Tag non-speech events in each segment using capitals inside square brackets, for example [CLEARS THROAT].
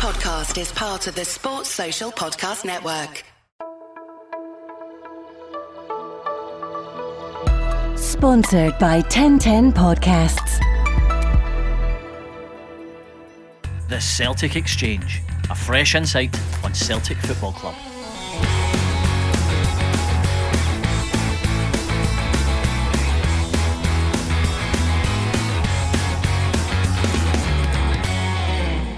podcast is part of the Sports Social Podcast Network. Sponsored by 1010 Podcasts. The Celtic Exchange, a fresh insight on Celtic Football Club.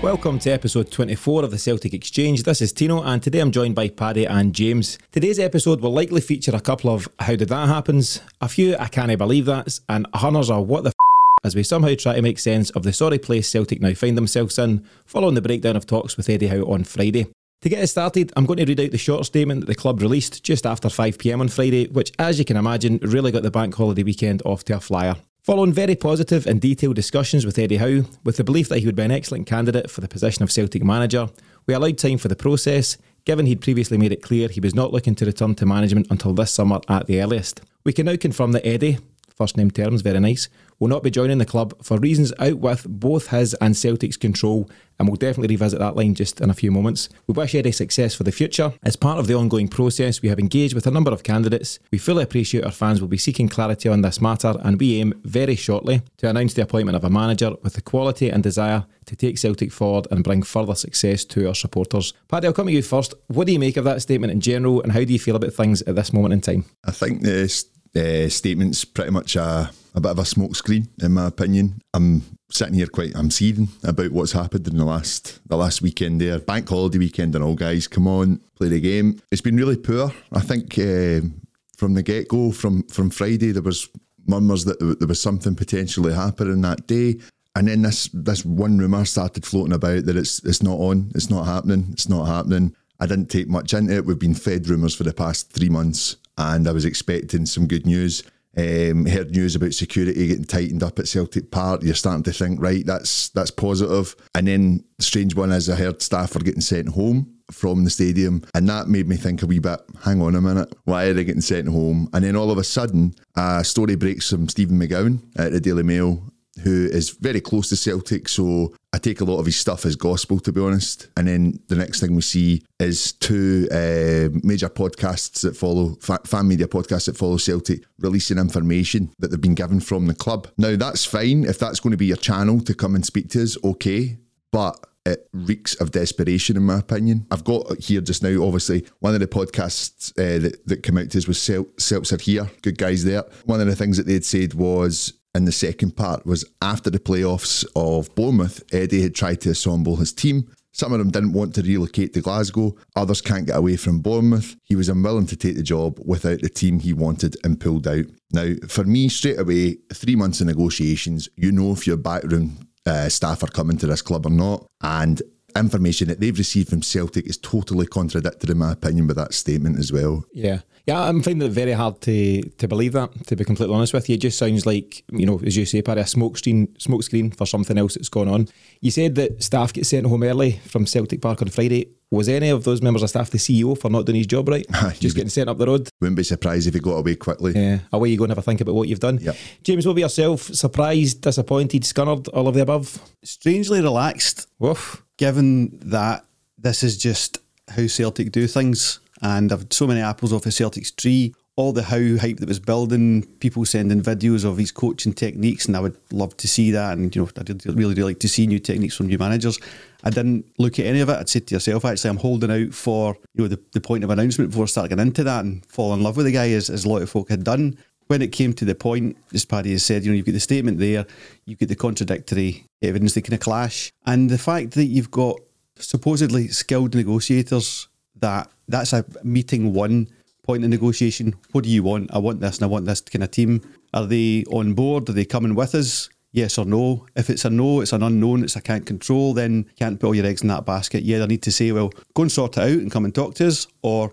Welcome to episode 24 of the Celtic Exchange. This is Tino, and today I'm joined by Paddy and James. Today's episode will likely feature a couple of How Did That Happens, a few I Can't Believe That's, and hundreds are What the f as we somehow try to make sense of the sorry place Celtic now find themselves in, following the breakdown of talks with Eddie Howe on Friday. To get us started, I'm going to read out the short statement that the club released just after 5pm on Friday, which, as you can imagine, really got the bank holiday weekend off to a flyer. Following very positive and detailed discussions with Eddie Howe, with the belief that he would be an excellent candidate for the position of Celtic manager, we allowed time for the process, given he'd previously made it clear he was not looking to return to management until this summer at the earliest. We can now confirm that Eddie, first name terms, very nice, will not be joining the club for reasons out with both his and Celtic's control, and we'll definitely revisit that line just in a few moments. We wish Eddie success for the future. As part of the ongoing process, we have engaged with a number of candidates. We fully appreciate our fans will be seeking clarity on this matter, and we aim very shortly to announce the appointment of a manager with the quality and desire to take Celtic forward and bring further success to our supporters. Paddy, I'll come to you first. What do you make of that statement in general, and how do you feel about things at this moment in time? I think the uh, statement's pretty much a, a bit of a smokescreen, in my opinion. I'm sitting here quite, I'm seething about what's happened in the last the last weekend there. Bank holiday weekend and all, guys. Come on, play the game. It's been really poor. I think uh, from the get go, from from Friday, there was murmurs that there was something potentially happening that day. And then this this one rumour started floating about that it's it's not on, it's not happening, it's not happening. I didn't take much into it. We've been fed rumours for the past three months and I was expecting some good news. Um, heard news about security getting tightened up at Celtic Park. You're starting to think, right, that's that's positive. And then the strange one is I heard staff are getting sent home from the stadium, and that made me think a wee bit. Hang on a minute, why are they getting sent home? And then all of a sudden, a story breaks from Stephen McGowan at the Daily Mail who is very close to Celtic. So I take a lot of his stuff as gospel, to be honest. And then the next thing we see is two uh, major podcasts that follow, fan media podcasts that follow Celtic, releasing information that they've been given from the club. Now, that's fine. If that's going to be your channel to come and speak to us, okay. But it reeks of desperation, in my opinion. I've got here just now, obviously, one of the podcasts uh, that, that came out to us was Cel- here, good guys there. One of the things that they'd said was in the second part was after the playoffs of Bournemouth, Eddie had tried to assemble his team. Some of them didn't want to relocate to Glasgow, others can't get away from Bournemouth. He was unwilling to take the job without the team he wanted and pulled out. Now, for me, straight away, three months of negotiations, you know if your backroom uh, staff are coming to this club or not. And information that they've received from Celtic is totally contradicted, in my opinion, with that statement as well. Yeah. Yeah, I'm finding it very hard to to believe that, to be completely honest with you. It just sounds like, you know, as you say, Paddy, a smoke screen, smoke screen for something else that's gone on. You said that staff get sent home early from Celtic Park on Friday. Was any of those members of staff the CEO for not doing his job right? [LAUGHS] just getting sent up the road? Wouldn't be surprised if he got away quickly. Yeah, away you go and have a think about what you've done. Yep. James, what about yourself? Surprised, disappointed, scunnered, all of the above? Strangely relaxed. Woof. Given that this is just how Celtic do things and I've had so many apples off of Celtic's tree. All the how hype that was building, people sending videos of his coaching techniques, and I would love to see that. And you know, I'd really do like to see new techniques from new managers. I didn't look at any of it. I'd say to yourself, actually, I'm holding out for you know the, the point of announcement before starting into that and fall in love with the guy as, as a lot of folk had done. When it came to the point, as Paddy has said, you know, you've got the statement there, you've got the contradictory evidence, they kind of clash, and the fact that you've got supposedly skilled negotiators that that's a meeting one point of negotiation. What do you want? I want this and I want this kind of team. Are they on board? Are they coming with us? Yes or no? If it's a no, it's an unknown, it's I can't control, then you can't put all your eggs in that basket. Yeah, I need to say, well, go and sort it out and come and talk to us, or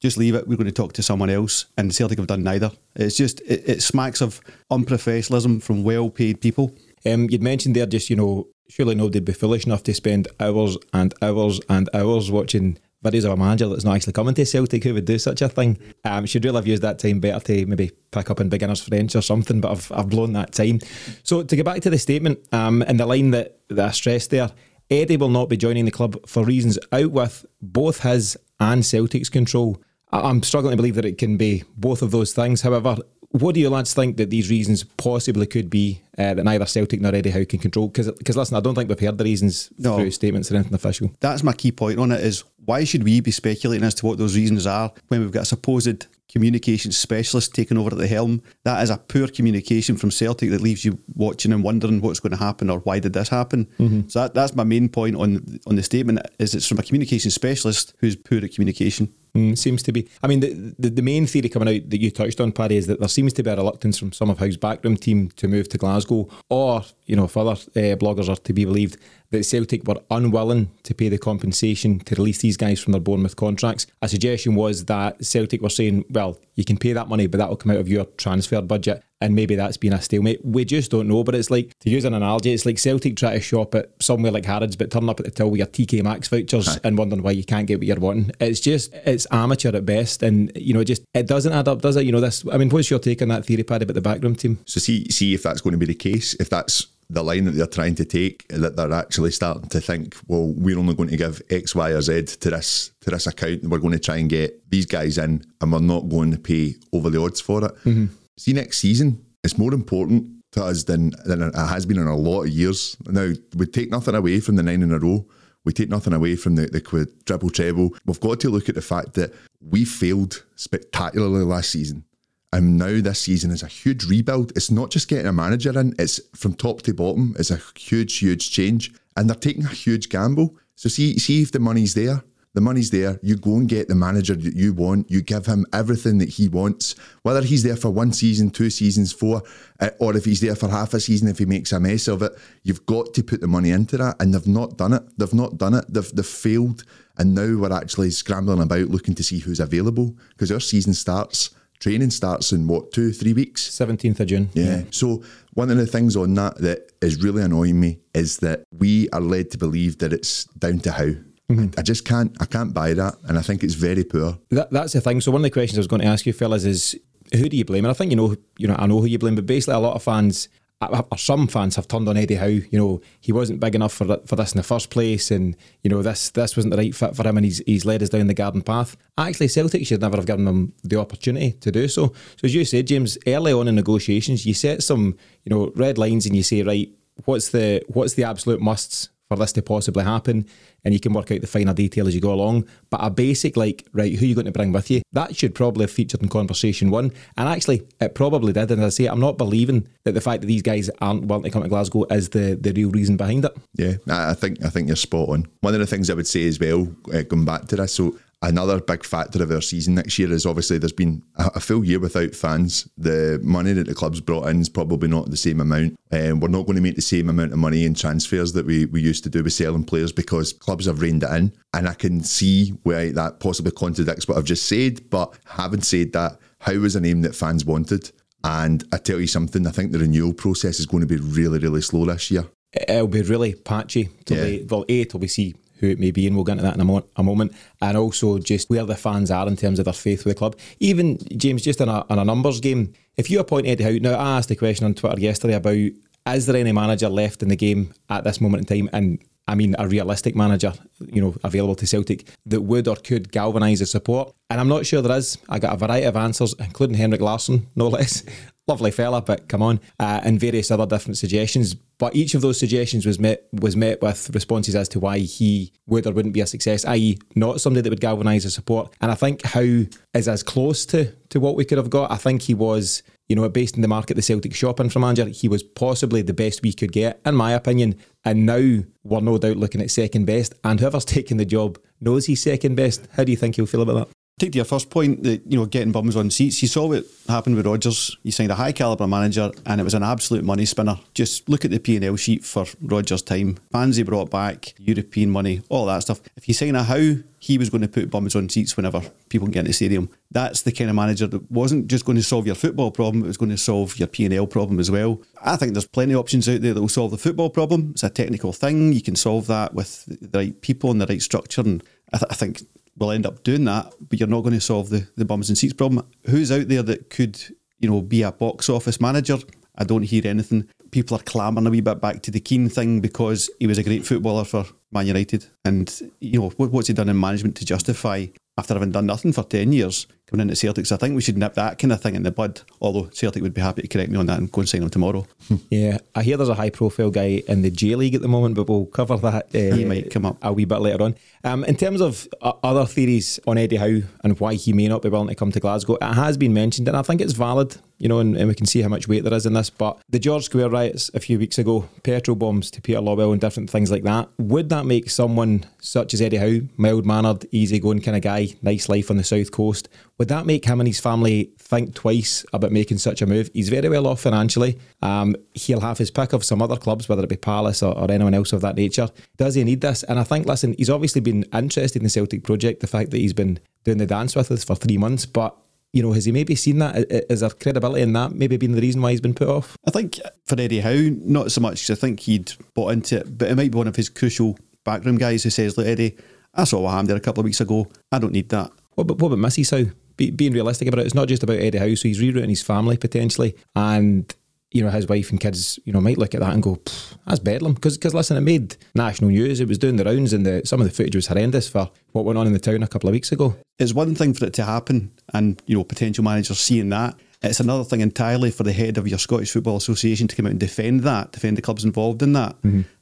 just leave it. We're going to talk to someone else. And Celtic have done neither. It's just, it, it smacks of unprofessionalism from well paid people. Um, you'd mentioned there just, you know, surely nobody'd be foolish enough to spend hours and hours and hours watching videos of a manager that's not actually coming to Celtic who would do such a thing. Um, should really have used that time better to maybe pick up in beginner's French or something, but I've, I've blown that time. So to get back to the statement um, and the line that, that I stressed there, Eddie will not be joining the club for reasons out with both his and Celtic's control. I'm struggling to believe that it can be both of those things. However, what do you lads think that these reasons possibly could be uh, that neither Celtic nor Eddie Howe can control? Because listen, I don't think we've heard the reasons No. through statements or anything official. That's my key point on it is why should we be speculating as to what those reasons are when we've got a supposed communications specialist taking over at the helm? That is a poor communication from Celtic that leaves you watching and wondering what's going to happen or why did this happen. So that, that's my main point on on the statement is it's from a communication specialist who's poor at communication. Mm, seems to be. I mean, the, the the main theory coming out that you touched on, Paddy, is that there seems to be a reluctance from some of Howe's backroom team to move to Glasgow, or you know, if other uh, bloggers are to be believed, that Celtic were unwilling to pay the compensation to release these guys from their Bournemouth contracts. A suggestion was that Celtic were saying, well, you can pay that money, but that will come out of your transfer budget. And maybe that's been a stalemate. We just don't know. But it's like, to use an analogy, it's like Celtic try to shop at somewhere like Harrods, but turn up at the till with your TK Maxx vouchers and wondering why you can't get what you're wanting. It's just, it's amateur at best. And, you know, it just, it doesn't add up, does it? You know, this, I mean, what's your take on that theory, Paddy, about the backroom team? So see see if that's going to be the case. If that's the line that they're trying to take, that they're actually starting to think, well, we're only going to give X, Y, or Z to this to this account, and we're going to try and get these guys in, and we're not going to pay over the odds for it. Mm-hmm. See, next season, it's more important to us than than it has been in a lot of years. Now, we take nothing away from the nine in a row. We take nothing away from the, the quad, triple treble. We've got to look at the fact that we failed spectacularly last season. And now this season is a huge rebuild. It's not just getting a manager in, it's from top to bottom. It's a huge, huge change. And they're taking a huge gamble. So see, see if the money's there. The money's there. You go and get the manager that you want. You give him everything that he wants. Whether he's there for one season, two seasons, four, uh, or if he's there for half a season, if he makes a mess of it, you've got to put the money into that. And they've not done it. They've not done it. They've, they've failed. And now we're actually scrambling about looking to see who's available because our season starts training starts in what two three weeks 17th of June. yeah. so one of the things on that that is really annoying me is that we are led to believe that it's down to Howe mm-hmm. I just can't I can't buy that and I think it's very poor That, that's the thing. So one of the questions I was going to ask you, fellas, is who do you blame? And I think you know, you know, I know who you blame, but basically a lot of fans, or some fans, have turned on Eddie Howe. You know, he wasn't big enough for for this in the first place, and you know this this wasn't the right fit for him, and he's he's led us down the garden path. Actually, Celtic should never have given him the opportunity to do so. So as you said, James, early on in negotiations, you set some you know red lines, and you say, right, what's the what's the absolute musts for this to possibly happen, and you can work out the finer detail as you go along. But a basic like, right, who are you going to bring with you? That should probably have featured in conversation one. And actually, it probably did. And I say, I'm not believing that the fact that these guys aren't willing to come to Glasgow is the, the real reason behind it. Yeah, I I think I think you're spot on. One of the things I would say as well, uh, going back to this, so another big factor of our season next year is obviously there's been a, a full year without fans. The money that the club's brought in is probably not the same amount. Um, we're not going to make the same amount of money in transfers that we, we used to do with selling players because clubs have reined it in. And I can see why that possibly contradicts what I've just said. But having said that, Howe was a name that fans wanted? And I tell you something, I think the renewal process is going to be really, really slow this year. It'll be really patchy. Till Yeah. we, well, A, till we see who it may be, and we'll get into that in a, mo- a moment. And also just where the fans are in terms of their faith with the club. Even, James, just in a, in a numbers game, if you appoint Eddie Howe, now I asked a question on Twitter yesterday about is there any manager left in the game at this moment in time? And I mean, a realistic manager, you know, available to Celtic that would or could galvanise the support. And I'm not sure there is. I got a variety of answers, including Henrik Larsson, no [LAUGHS] less. Lovely fella, but come on, uh, and various other different suggestions. But each of those suggestions was met was met with responses as to why he would or wouldn't be a success, i.e., not somebody that would galvanise the support. And I think Howe is as close to to what we could have got. I think he was you know, based in the market the Celtic for manager, he was possibly the best we could get, in my opinion. And now we're no doubt looking at second best. And whoever's [LAUGHS] taking the job knows he's second best. How do you think he'll feel about that? Take to your first point that you know getting bums on seats. You saw what happened with Rodgers. He signed a high caliber manager, and it was an absolute money spinner. Just look at the P and L sheet for Rodgers' time. Fans he brought back, European money, all that stuff. If you sign a Howe, he was going to put bums on seats whenever people can get in the stadium. That's the kind of manager that wasn't just going to solve your football problem; it was going to solve your P and L problem as well. I think there's plenty of options out there that will solve the football problem. It's a technical thing. You can solve that with the right people and the right structure, and I, th- I think will end up doing that, but you're not going to solve the, the bums and seats problem. Who's out there that could, you know, be a box office manager? I don't hear anything. People are clamouring a wee bit back to the Keane thing because he was a great footballer for Man United. And, you know, what, what's he done in management to justify, after having done nothing for 10 years, coming into Celtic? So I think we should nip that kind of thing in the bud, although Celtic would be happy to correct me on that and go and sign him tomorrow. [LAUGHS] Yeah, I hear there's a high profile guy in the J League at the moment, but we'll cover that. Uh, He might come up. a wee bit later on. Um, in terms of uh, other theories on Eddie Howe and why he may not be willing to come to Glasgow, it has been mentioned, and I think it's valid. You know, and, and we can see how much weight there is in this. But the George Square riots a few weeks ago, petrol bombs to Peter Lawwell, and different things like that. Would that make someone such as Eddie Howe, mild mannered, easygoing kind of guy, nice life on the south coast? Would that make him and his family think twice about making such a move? He's very well off financially. Um, he'll have his pick of some other clubs, whether it be Palace or, or anyone else of that nature. Does he need this? And I think, listen, he's obviously been interested in the Celtic project, the fact that he's been doing the dance with us for three months, but you know, has he maybe seen that? I- I- there credibility in that maybe being the reason why he's been put off? I think for Eddie Howe, not so much 'cause I think he'd bought into it, but it might be one of his crucial backroom guys who says, Look, Eddie, I saw what happened there a couple of weeks ago. I don't need that. What about, what about. Howe? Be, being realistic about it, it's not just about Eddie Howe, so he's rerouting his family potentially, and you know his wife and kids, you know, might look at that and go, "That's bedlam." Because, listen, it made national news. It was doing the rounds, and the, some of the footage was horrendous for what went on in the town a couple of weeks ago. It's one thing for it to happen and, you know, potential managers seeing that. It's another thing entirely for the head of your Scottish Football Association to come out and defend that, defend the clubs involved in that.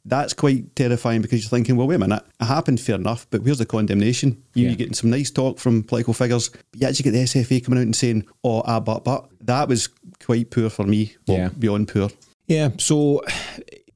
That's quite terrifying because you're thinking, well, wait a minute, it happened, fair enough, but where's the condemnation? You, Yeah. You're getting some nice talk from political figures, but you actually get the SFA coming out and saying, oh, ah, but, but. That was quite poor for me, well, Yeah. beyond poor. Yeah, so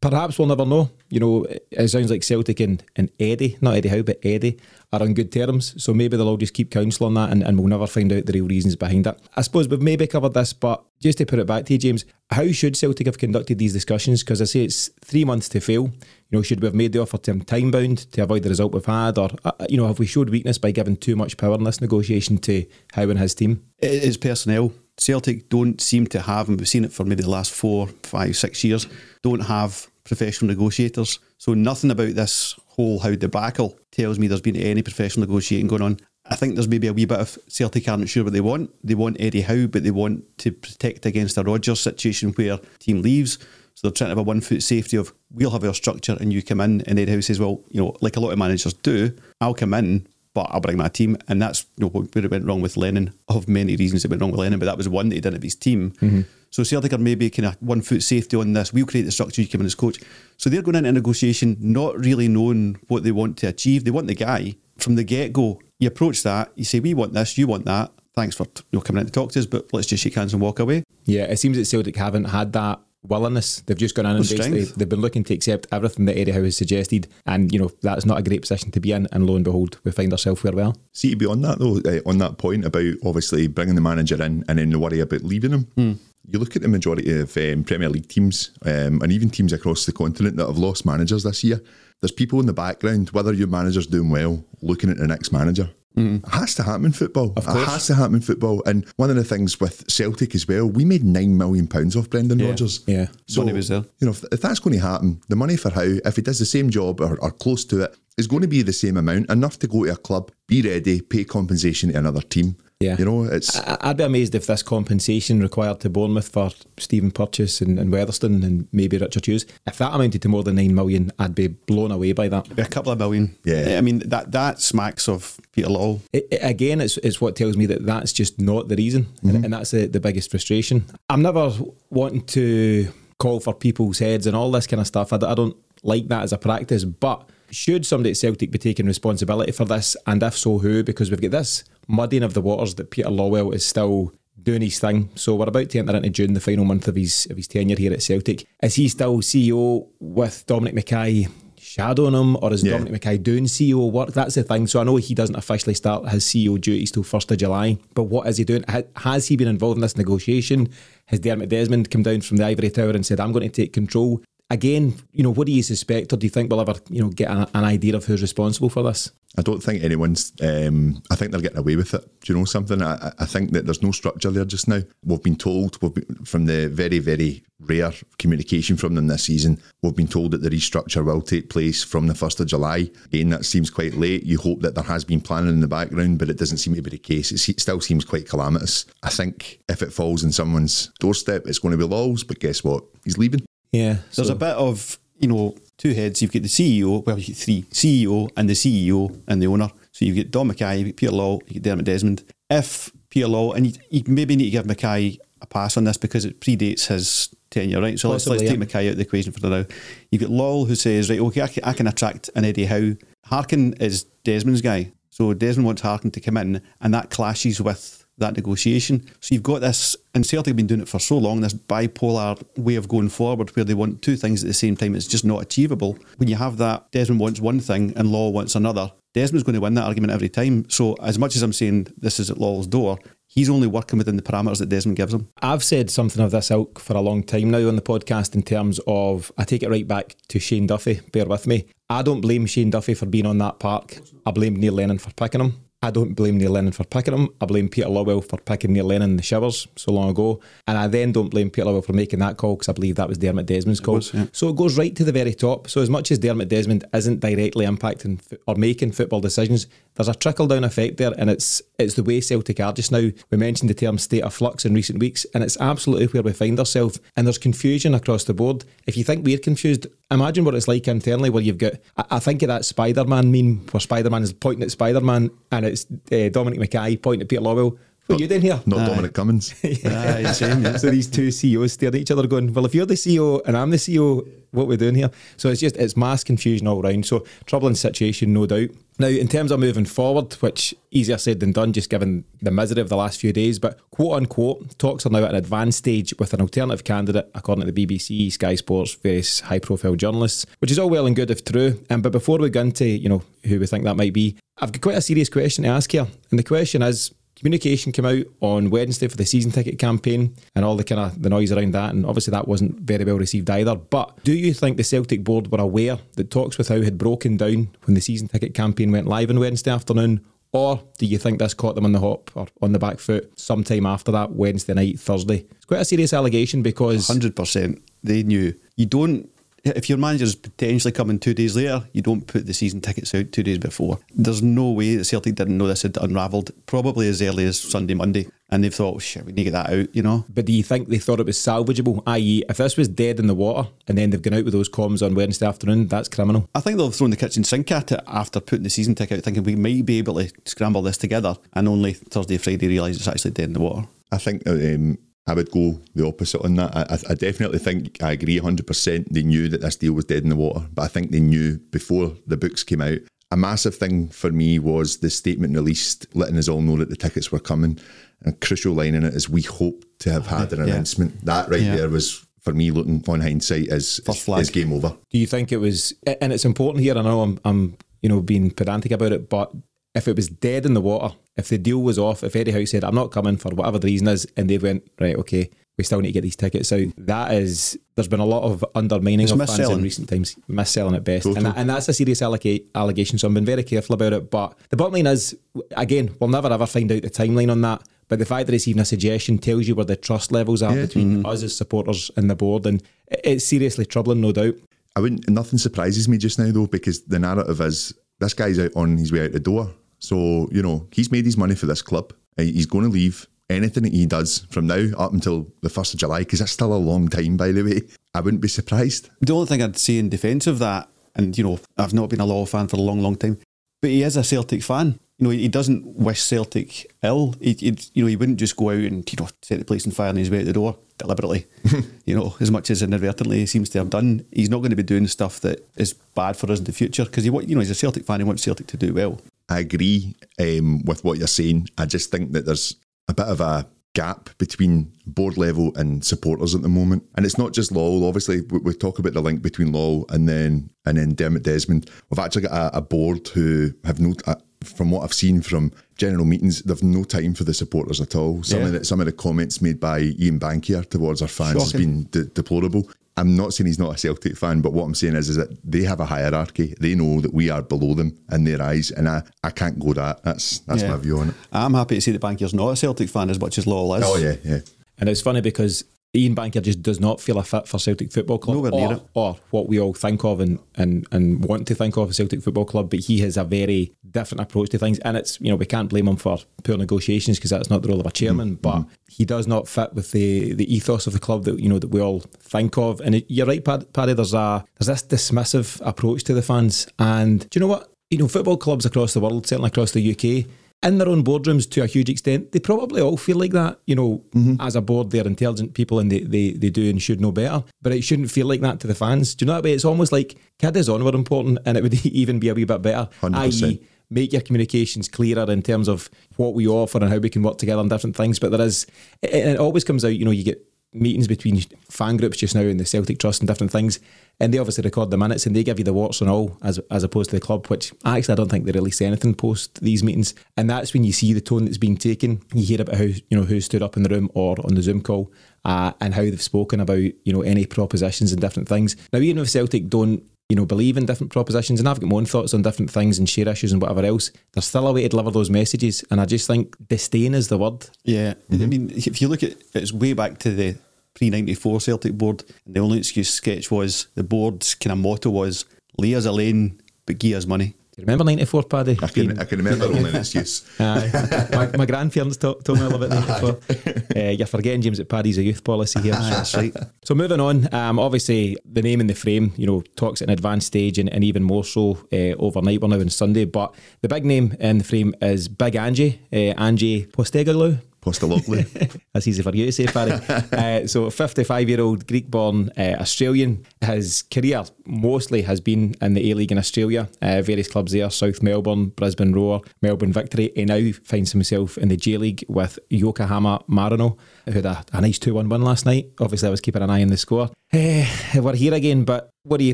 perhaps we'll never know. You know, it sounds like Celtic and, and Eddie, not Eddie Howe, but Eddie, are on good terms. So maybe they'll all just keep counsel on that and, and we'll never find out the real reasons behind it. I suppose we've maybe covered this, but just to put it back to you, James, how should Celtic have conducted these discussions? Because I say it's three months to fail. You know, should we have made the offer to him time bound to avoid the result we've had? Or, uh, you know, have we showed weakness by giving too much power in this negotiation to Howe and his team? It is personnel. Celtic don't seem to have, and we've seen it for maybe the last four, five, six years, don't have professional negotiators. So nothing about this whole Howe debacle tells me there's been any professional negotiating going on. I think there's maybe a wee bit of Celtic aren't sure what they want. They want Eddie Howe, but they want to protect against a Rodgers situation where team leaves. So they're trying to have a one foot safety of we'll have our structure and you come in. And Eddie Howe says, well, you know, like a lot of managers do, I'll come in, but I'll bring my team. And that's you know, it went wrong with Lennon. Of many reasons it went wrong with Lennon, but that was one that he did of his team. Mm-hmm. So Celtic are maybe kind of one foot safety on this. We'll create the structure, you come in as coach. So they're going into negotiation not really knowing what they want to achieve. They want the guy from the get go. You approach that, you say, we want this, you want that. Thanks for you know, coming in to talk to us, but let's just shake hands and walk away. Yeah, it seems that Celtic haven't had that willingness. They've just gone in and basically strength. they've been looking to accept everything that Eddie Howe has suggested, and you know that's not a great position to be in. And lo and behold, we find ourselves where we are. See, to be on that though, uh, on that point about obviously bringing the manager in and then the worry about leaving him. You look at the majority of um, Premier League teams um, and even teams across the continent that have lost managers this year. There's people in the background, whether your manager's doing well, looking at the next manager. It has to happen in football. It course. has to happen in football. And one of the things with Celtic as well, we made nine million pounds off Brendan Rodgers. Yeah. Money was there. You know, if, if that's going to happen, the money for Howe, if he does the same job or, or close to it, is going to be the same amount, enough to go to a club, be ready, pay compensation to another team. Yeah. You know, it's I- I'd be amazed if this compensation required to Bournemouth for Stephen Purchase and, and Weatherstone and maybe Richard Hughes, if that amounted to more than nine million, I'd be blown away by that. A couple of million. Yeah. I mean, that, that smacks of Peter Law. It, it- again, it's, it's what tells me that that's just not the reason, and, mm-hmm. and that's the, the biggest frustration. I'm never wanting to call for people's heads and all this kind of stuff. I don't like that as a practice, but should somebody at Celtic be taking responsibility for this, and if so, who? Because we've got this muddying of the waters that Peter Lawwell is still doing his thing. So we're about to enter into June, the final month of his of his tenure here at Celtic. Is he still CEO with Dominic McKay? shadowing him, or is Yeah. Dominic McKay doing CEO work? That's the thing. So I know he doesn't officially start his CEO duties till first of July, but what is he doing? Has he been involved in this negotiation? Has Dermot Desmond come down from the ivory tower and said, "I'm going to take control"? Again, you know, what do you suspect, or do you think we'll ever, you know, get an, an idea of who's responsible for this? I don't think anyone's. Um, I think they're getting away with it. Do you know something? I, I- think that there's no structure there just now. We've been told we've been, from the very, very rare communication from them this season. We've been told that the restructure will take place from the first of July. Again, that seems quite late. You hope that there has been planning in the background, but it doesn't seem to be the case. It still seems quite calamitous. I think if it falls in someone's doorstep, it's going to be Laws. But guess what? He's leaving. Yeah, There's so- a bit of, you know, two heads. You've got the CEO, well, you've got three CEO and the CEO and the owner. So you've got Don McKay, you've got Peter Law, you've got Dermot Desmond. If Peter Law, and you, you maybe need to give McKay a pass on this because it predates his tenure, right? So let's, let's yeah. take McKay out of the equation for now. You've got Law who says, right, okay, I can, I can attract an Eddie Howe. Harkin is Desmond's guy. So Desmond wants Harkin to come in, and that clashes with that negotiation. So you've got this, and Celtic have been doing it for so long, this bipolar way of going forward where they want two things at the same time. It's just not achievable. When you have that, Desmond wants one thing and Law wants another. Desmond's going to win that argument every time. So as much as I'm saying this is at Law's door, he's only working within the parameters that Desmond gives him. I've said something of this ilk for a long time now on the podcast in terms of I take it right back to Shane Duffy. Bear with me. I don't blame Shane Duffy for being on that park. I blame Neil Lennon for picking him. I don't blame Neil Lennon for picking him. I blame Peter Lawwell for picking Neil Lennon in the showers so long ago. And I then don't blame Peter Lawwell for making that call because I believe that was Dermot Desmond's call. was, yeah. So it goes right to the very top. So as much as Dermot Desmond isn't directly impacting f- or making football decisions, there's a trickle down effect there, and it's it's the way Celtic are just now. We mentioned the term state of flux in recent weeks, and it's absolutely where we find ourselves. And there's confusion across the board. If you think we're confused, imagine what it's like internally, where you've got. I, I think of that Spider-Man meme where Spider-Man is pointing at Spider-Man, and it's uh, Dominic McKay pointing at Peter Lawwell. What are you doing here? Not Dominic Cummings. [LAUGHS] Aye, same, yeah. So these two CEOs staring at each other, going, "Well, if you're the CEO and I'm the CEO, what we're doing here?" So it's just it's mass confusion all round. So troubling situation, no doubt. Now, in terms of moving forward, which easier said than done, just given the misery of the last few days, but quote unquote, talks are now at an advanced stage with an alternative candidate, according to the BBC, Sky Sports, various high-profile journalists, which is all well and good if true. Um, but before we go into you know who we think that might be, I've got quite a serious question to ask here, and the question is communication came out on Wednesday for the season ticket campaign and all the kind of the noise around that and obviously that wasn't very well received either but do you think the Celtic board were aware that talks with Howe had broken down when the season ticket campaign went live on Wednesday afternoon or do you think this caught them on the hop or on the back foot sometime after that Wednesday night Thursday it's quite a serious allegation because Hundred percent. They knew. You don't. If your manager's potentially coming two days later, you don't put the season tickets out two days before. There's no way that Celtic didn't know this had unravelled. Probably as early as Sunday, Monday, and they've thought, oh, "Shit, we need to get that out." You know. But do you think they thought it was salvageable? I.e., if this was dead in the water and then they've gone out with those comms on Wednesday afternoon, that's criminal. I think they'll have thrown the kitchen sink at it after putting the season ticket out, thinking we might be able to scramble this together, and only Thursday, Friday realise it's actually dead in the water. I think um, I would go the opposite on that. I, I- I definitely think I agree 100%. They knew that this deal was dead in the water, but I think they knew before the books came out. A massive thing for me was the statement released, letting us all know that the tickets were coming. A crucial line in it is we hope to have had an [LAUGHS] Yeah. announcement. That right Yeah. there was, for me, looking on hindsight, is, First flag. is game over. Do you think it was, and it's important here? I know I'm, I'm, you know, being pedantic about it, but if it was dead in the water, if the deal was off, if Eddie Howe said, "I'm not coming for whatever the reason is," and they went, "Right, okay, we still need to get these tickets out," that is, there's been a lot of undermining It's of fans in recent times, mis-selling at best, and, that, and that's a serious allega- allegation. So I'm being very careful about it. But the bottom line is, again, we'll never ever find out the timeline on that. But the fact that it's even a suggestion tells you where the trust levels are Yeah. between mm-hmm. us as supporters and the board, and it's seriously troubling, no doubt. I wouldn't. Nothing surprises me just now though, because the narrative is this guy's out on his way out the door. So you know he's made his money for this club. Uh, He's going to leave. Anything that he does from now up until the first of July, because that's still a long time, by the way. I wouldn't be surprised. The only thing I'd say in defence of that, and you know, I've not been a Law fan for a long, long time, but he is a Celtic fan. You know, he doesn't wish Celtic ill. He, he you know, he wouldn't just go out and you know set the place on fire on his way out the door deliberately. [LAUGHS] you know, as much as inadvertently he seems to have done. He's not going to be doing stuff that is bad for us in the future because he, you know, he's a Celtic fan. He wants Celtic to do well. I agree um, with what you're saying. I just think that there's a bit of a gap between board level and supporters at the moment, and it's not just Lawwell. Obviously, we, we talk about the link between Lawwell and then and then Dermot Desmond. We've actually got a, a board who have no. Uh, from what I've seen from general meetings, they've no time for the supporters at all. Some Yeah. of the, some of the comments made by Ian Bankier towards our fans has been de- deplorable. I'm not saying he's not a Celtic fan, but what I'm saying is, is that they have a hierarchy. They know that we are below them in their eyes, and I, I can't go that. That's that's Yeah. my view on it. I'm happy to see that Bankier's not a Celtic fan as much as Lawwell is. Oh yeah, yeah. And it's funny because Ian Bankier just does not feel a fit for Celtic Football Club Nowhere or, near it. or what we all think of and, and, and want to think of a Celtic Football Club, but he has a very different approach to things. And it's, you know, we can't blame him for poor negotiations because that's not the role of a chairman, mm-hmm. but he does not fit with the, the ethos of the club that, you know, that we all think of. And it, you're right, Paddy, there's, a, there's this dismissive approach to the fans. And do you know what? You know, football clubs across the world, certainly across the UK, in their own boardrooms to a huge extent, they probably all feel like that. You know, mm-hmm. as a board, they're intelligent people and they, they, they do and should know better. But it shouldn't feel like that to the fans. Do you know that way? It's almost like kid is on were important and it would [LAUGHS] even be a wee bit better. 100%. i.e., make your communications clearer in terms of what we offer and how we can work together on different things. But there is, it, it always comes out, you know, you get meetings between fan groups just now and the Celtic Trust and different things, and they obviously record the minutes and they give you the warts and all as as opposed to the club, which actually I don't think they release anything post these meetings, and that's when you see the tone that's being taken. You hear about how you know who stood up in the room or on the Zoom call, uh, and how they've spoken about you know any propositions and different things. Now, even if Celtic don't you know, believe in different propositions, and I've got my own thoughts on different things and share issues and whatever else. There's still a way to deliver those messages, and I just think disdain is the word. Yeah, mm-hmm. I mean, if you look at it's way back to the pre ninety four Celtic board, and the only excuse sketch was the board's kind of motto was "Lay us a lane, but give us money." Do you remember '94, Paddy? I can, I can remember only an excuse. [LAUGHS] Aye. my, my grandparents told, told me all about that before. Uh, you're forgetting, James, that Paddy's a youth policy here. That's right. So moving on, um, obviously the name and the frame, you know, talks at an advanced stage and, and even more so uh, overnight. We're now on Sunday, but the big name in the frame is Big Angie, uh, Angie Postecoglou. Postaloglu. [LAUGHS] That's easy for you to say, Barry. [LAUGHS] uh, so, 55 year old Greek born uh, Australian. His career mostly has been in the A League in Australia, uh, various clubs there South Melbourne, Brisbane Roar, Melbourne Victory. He now finds himself in the J League with Yokohama Marino, who had a, a nice 2 1 win last night. Obviously, I was keeping an eye on the score. Uh, we're here again, but what do you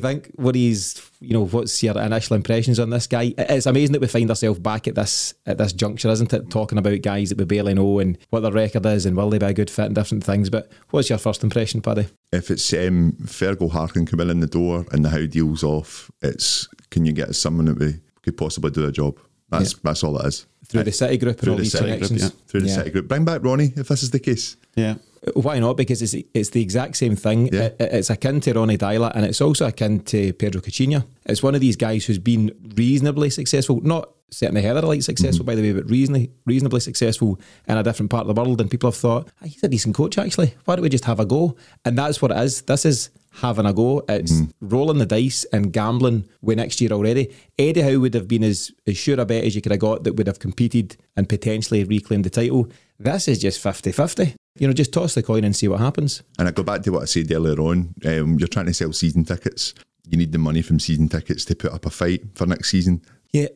think? What is you know? What's your initial impressions on this guy? It's amazing that we find ourselves back at this at this juncture, isn't it? Talking about guys that we barely know and what their record is and will they be a good fit and different things. But what's your first impression, Paddy? if it's um, Fergal Harkin coming in the door and the Howe deals off, it's can you get us someone that we could possibly do the job? That's that's all it is. Through the City Group and Through all the these City Group, yeah. Through the Yeah. City Group. Bring back Ronnie if this is the case. Yeah, Why not? Because it's it's the exact same thing. Yeah. It- it's akin to Ronnie Deila and it's also akin to Pedro Caixinha. It's one of these guys who's been reasonably successful, not certainly Heather like successful by the way, but reasonably reasonably successful in a different part of the world. And people have thought, "Ah, he's a decent coach actually. Why don't we just have a go? And that's what it is. This is having a go. It's rolling the dice and gambling with next year already. Eddie Howe would have been as, as sure a bet as you could have got that would have competed and potentially reclaimed the title. This is just 50 50. You know, just toss the coin and see what happens. And I go back to what I said earlier on. Um, you're trying to sell season tickets. You need the money from season tickets to put up a fight for next season. Yeah,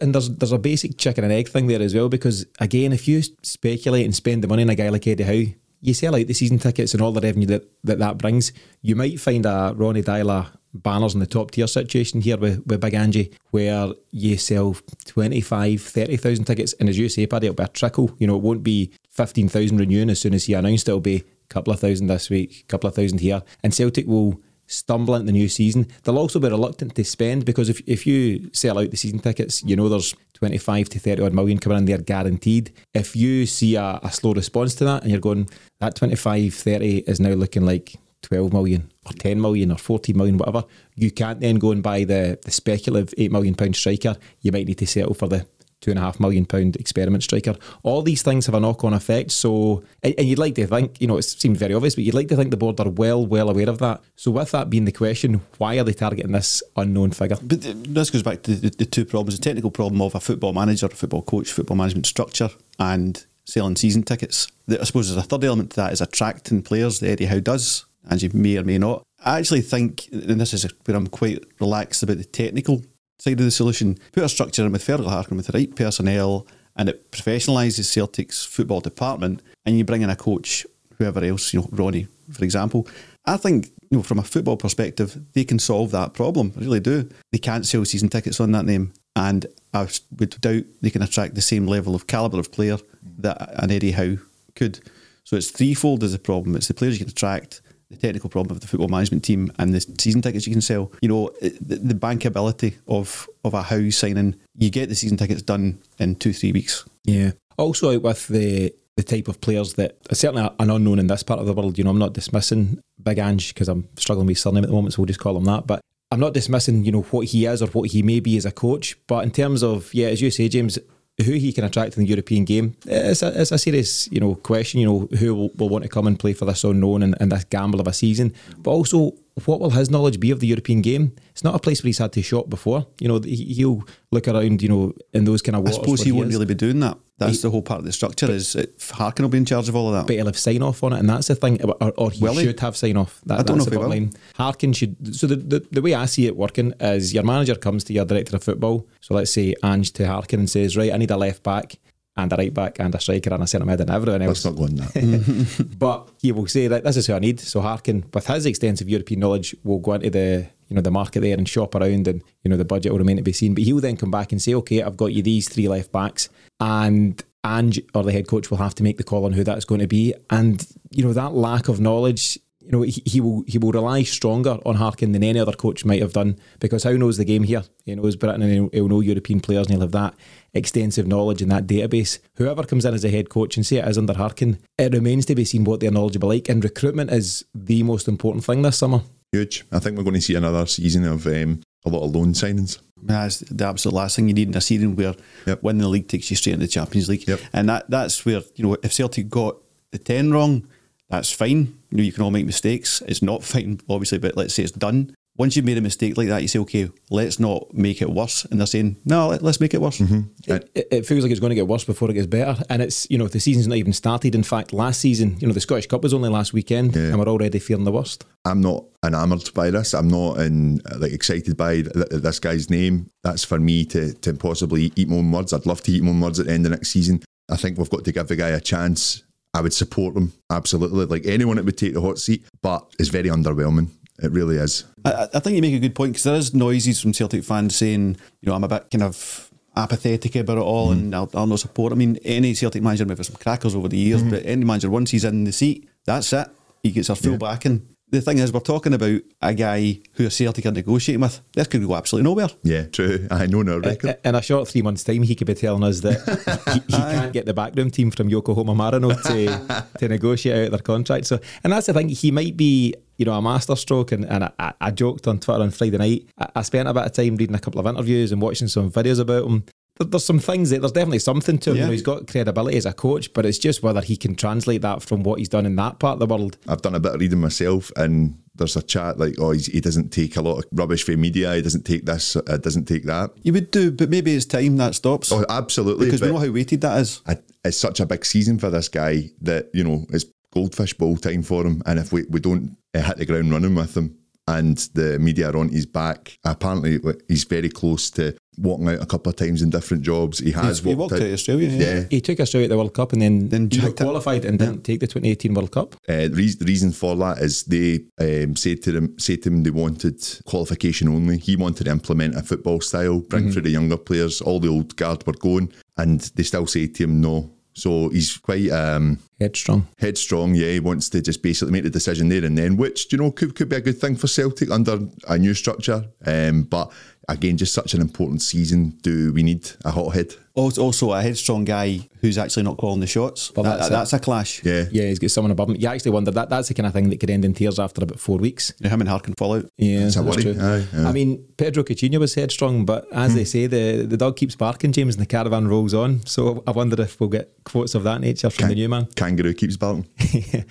and there's there's a basic chicken and egg thing there as well because again, if you speculate and spend the money on a guy like Eddie Howe, you sell out the season tickets and all the revenue that that, that brings. You might find a Ronnie Deila banners in the top tier situation here with, with Big Angie where you sell 25, 30,000 tickets and as you say, Paddy, it'll be a trickle. You know, it won't be 15,000 renewing as soon as he announced it'll be a couple of thousand this week, a couple of thousand here. And Celtic will stumble into the new season. They'll also be reluctant to spend because if, if you sell out the season tickets, you know there's 25 to 30 odd million coming in there guaranteed. If you see a, a slow response to that and you're going, that 25, 30 is now looking like 12 million or 10 million or 14 million, whatever, you can't then go and buy the, the speculative 8 million pound striker. You might need to settle for the two and a half million pound experiment striker. All these things have a knock on effect. So, and, and you'd like to think, you know, it seems very obvious, but you'd like to think the board are well, well aware of that. So, with that being the question, why are they targeting this unknown figure? but this goes back to the, the two problems: the technical problem of a football manager, a football coach, football management structure, and selling season tickets. I suppose there's a third element to that is attracting players. that Eddie Howe does, and you may or may not. I actually think, and this is where I'm quite relaxed about the technical side of the solution. Put a structure in with Fergal Harkin with the right personnel, and it professionalises Celtic's football department. And you bring in a coach, whoever else, you know, Ronnie, for example. I think, you know, from a football perspective, they can solve that problem. I really do. They can't sell season tickets on that name, and I would doubt they can attract the same level of calibre of player that an Eddie Howe could. So it's threefold as a problem. It's the players you can attract, the technical problem of the football management team, and the season tickets you can sell. You know, eh, the, the bankability of of a Howe signing. You get the season tickets done in two three weeks. Yeah. Also, with the the type of players that certainly an unknown in this part of the world. You know, I'm not dismissing Big Ange because I'm struggling with surname at the moment, so we'll just call him that. But I'm not dismissing, you know, what he is or what he may be as a coach. But in terms of, yeah, as you say, James, who he can attract in the European game, it's a, it's a serious, you know, question. You know, who will, will want to come and play for this unknown and, and this gamble of a season, but also what will his knowledge be of the European game? It's not a place where he's had to shop before. You know, he'll look around, you know, in those kind of. I suppose he, he won't is. really be doing that. That's he, the whole part of the structure. Is it, Harkin will be in charge of all of that? But he'll have sign off on it, and that's the thing. Or, or he will should he? have sign off. That, I don't know if he will. Line. Harkin should. So the, the the way I see it working is your manager comes to your director of football. So let's say Ange to Harkin and says, right, I need a left back and a right back and a striker and a centre mid and everyone else. Let's not go on that. but he will say, that this is who I need. So Harkin, with his extensive European knowledge, will go into the you know the market there and shop around, and you know the budget will remain to be seen. But he'll then come back and say, okay, I've got you these three left backs, and Ange or the head coach will have to make the call on who that's going to be. And you know that lack of knowledge you know, he, he will he will rely stronger on Harkin than any other coach might have done because Howe knows the game here. He knows Britain and he'll, he'll know European players and he'll have that extensive knowledge in that database. Whoever comes in as a head coach and say it is under Harkin, it remains to be seen what their knowledge will be like. And recruitment is the most important thing this summer. Huge. I think we're going to see another season of um, a lot of loan signings. That's the absolute last thing you need in a season where Yep. winning the league takes you straight into the Champions League. Yep. And that that's where, you know, if Celtic got the 10 wrong, that's fine. You know, you can all make mistakes. It's not fine, obviously, but let's say it's done. Once you've made a mistake like that, you say, okay, let's not make it worse. And they're saying, no, let, us make it worse. Mm-hmm. It, it- it feels like it's going to get worse before it gets better. And it's, you know, the season's not even started. In fact, last season, you know, the Scottish Cup was only last weekend Yeah. and we're already fearing the worst. I'm not enamoured by this. I'm not in, like excited by th- th- this guy's name. That's for me to to possibly eat my own words. I'd love to eat my own words at the end of next season. I think we've got to give the guy a chance. I would support him absolutely, like anyone that would take the hot seat. But it's very underwhelming. It really is. I, I think you make a good point because there is noises from Celtic fans saying, you know, I'm a bit kind of apathetic about it all hmm. and I'll, I'll not support. I mean, any Celtic manager may have some crackers over the years, hmm. but any manager, once he's in the seat, that's it. He gets our full backing. The thing is, we're talking about a guy who a Celtic are negotiating with. This could go absolutely nowhere. Yeah, true. [LAUGHS] I know no record. In a short three months' time, he could be telling us that [LAUGHS] he, he can't get the backroom team from Yokohama Marino to, [LAUGHS] to negotiate out their contract. So, and that's the thing. He might be, you know, a masterstroke. And, and I- I, I joked on Twitter on Friday night. I, I spent a bit of time reading a couple of interviews and watching some videos about him. There- There's some things that there's definitely something to him. You know, he's got credibility as a coach, but it's just whether he can translate that from what he's done in that part of the world. I've done a bit of reading myself, and there's a chat like, oh, he's, he doesn't take a lot of rubbish from media. He doesn't take this. Uh, doesn't take that. You would do, but maybe it's time that stops. Oh, absolutely. because we know how weighted that is. I- it's such a big season for this guy that you know it's goldfish bowl time for him. And if we, we don't uh, hit the ground running with him, and the media are on his back, apparently he's very close to walking out a couple of times in different jobs. He has He walked out of Australia, yeah. Yeah. He took Australia at the World Cup and then, Then you know, jacked it. qualified and didn't take the 2018 World Cup. Uh, the, reason, the reason for that is they um, said to them, said to him they wanted qualification only. He wanted to implement a football style, bring through the younger players. All the old guard were going, and they still say to him no. So he's quite um, Headstrong. headstrong. Yeah, he wants to just basically make the decision there and then, which you know could could be a good thing for Celtic under a new structure. Um, but again, just such an important season. Do we need a hothead? Also, also a headstrong guy who's actually not calling the shots. Well, That- that's that's, it. a clash. Yeah, Yeah, he's got someone above him. You actually wonder that that's the kind of thing that could end in tears after about four weeks. You know, him and Harkin fall out. Yeah, It's a that's true. Aye, aye. I mean, Pedro Coutinho was headstrong, but as Hmm. they say, the, the dog keeps barking, James, and the caravan rolls on. So I wonder if we'll get quotes of that nature from the new man. [LAUGHS] Kangaroo keeps barking.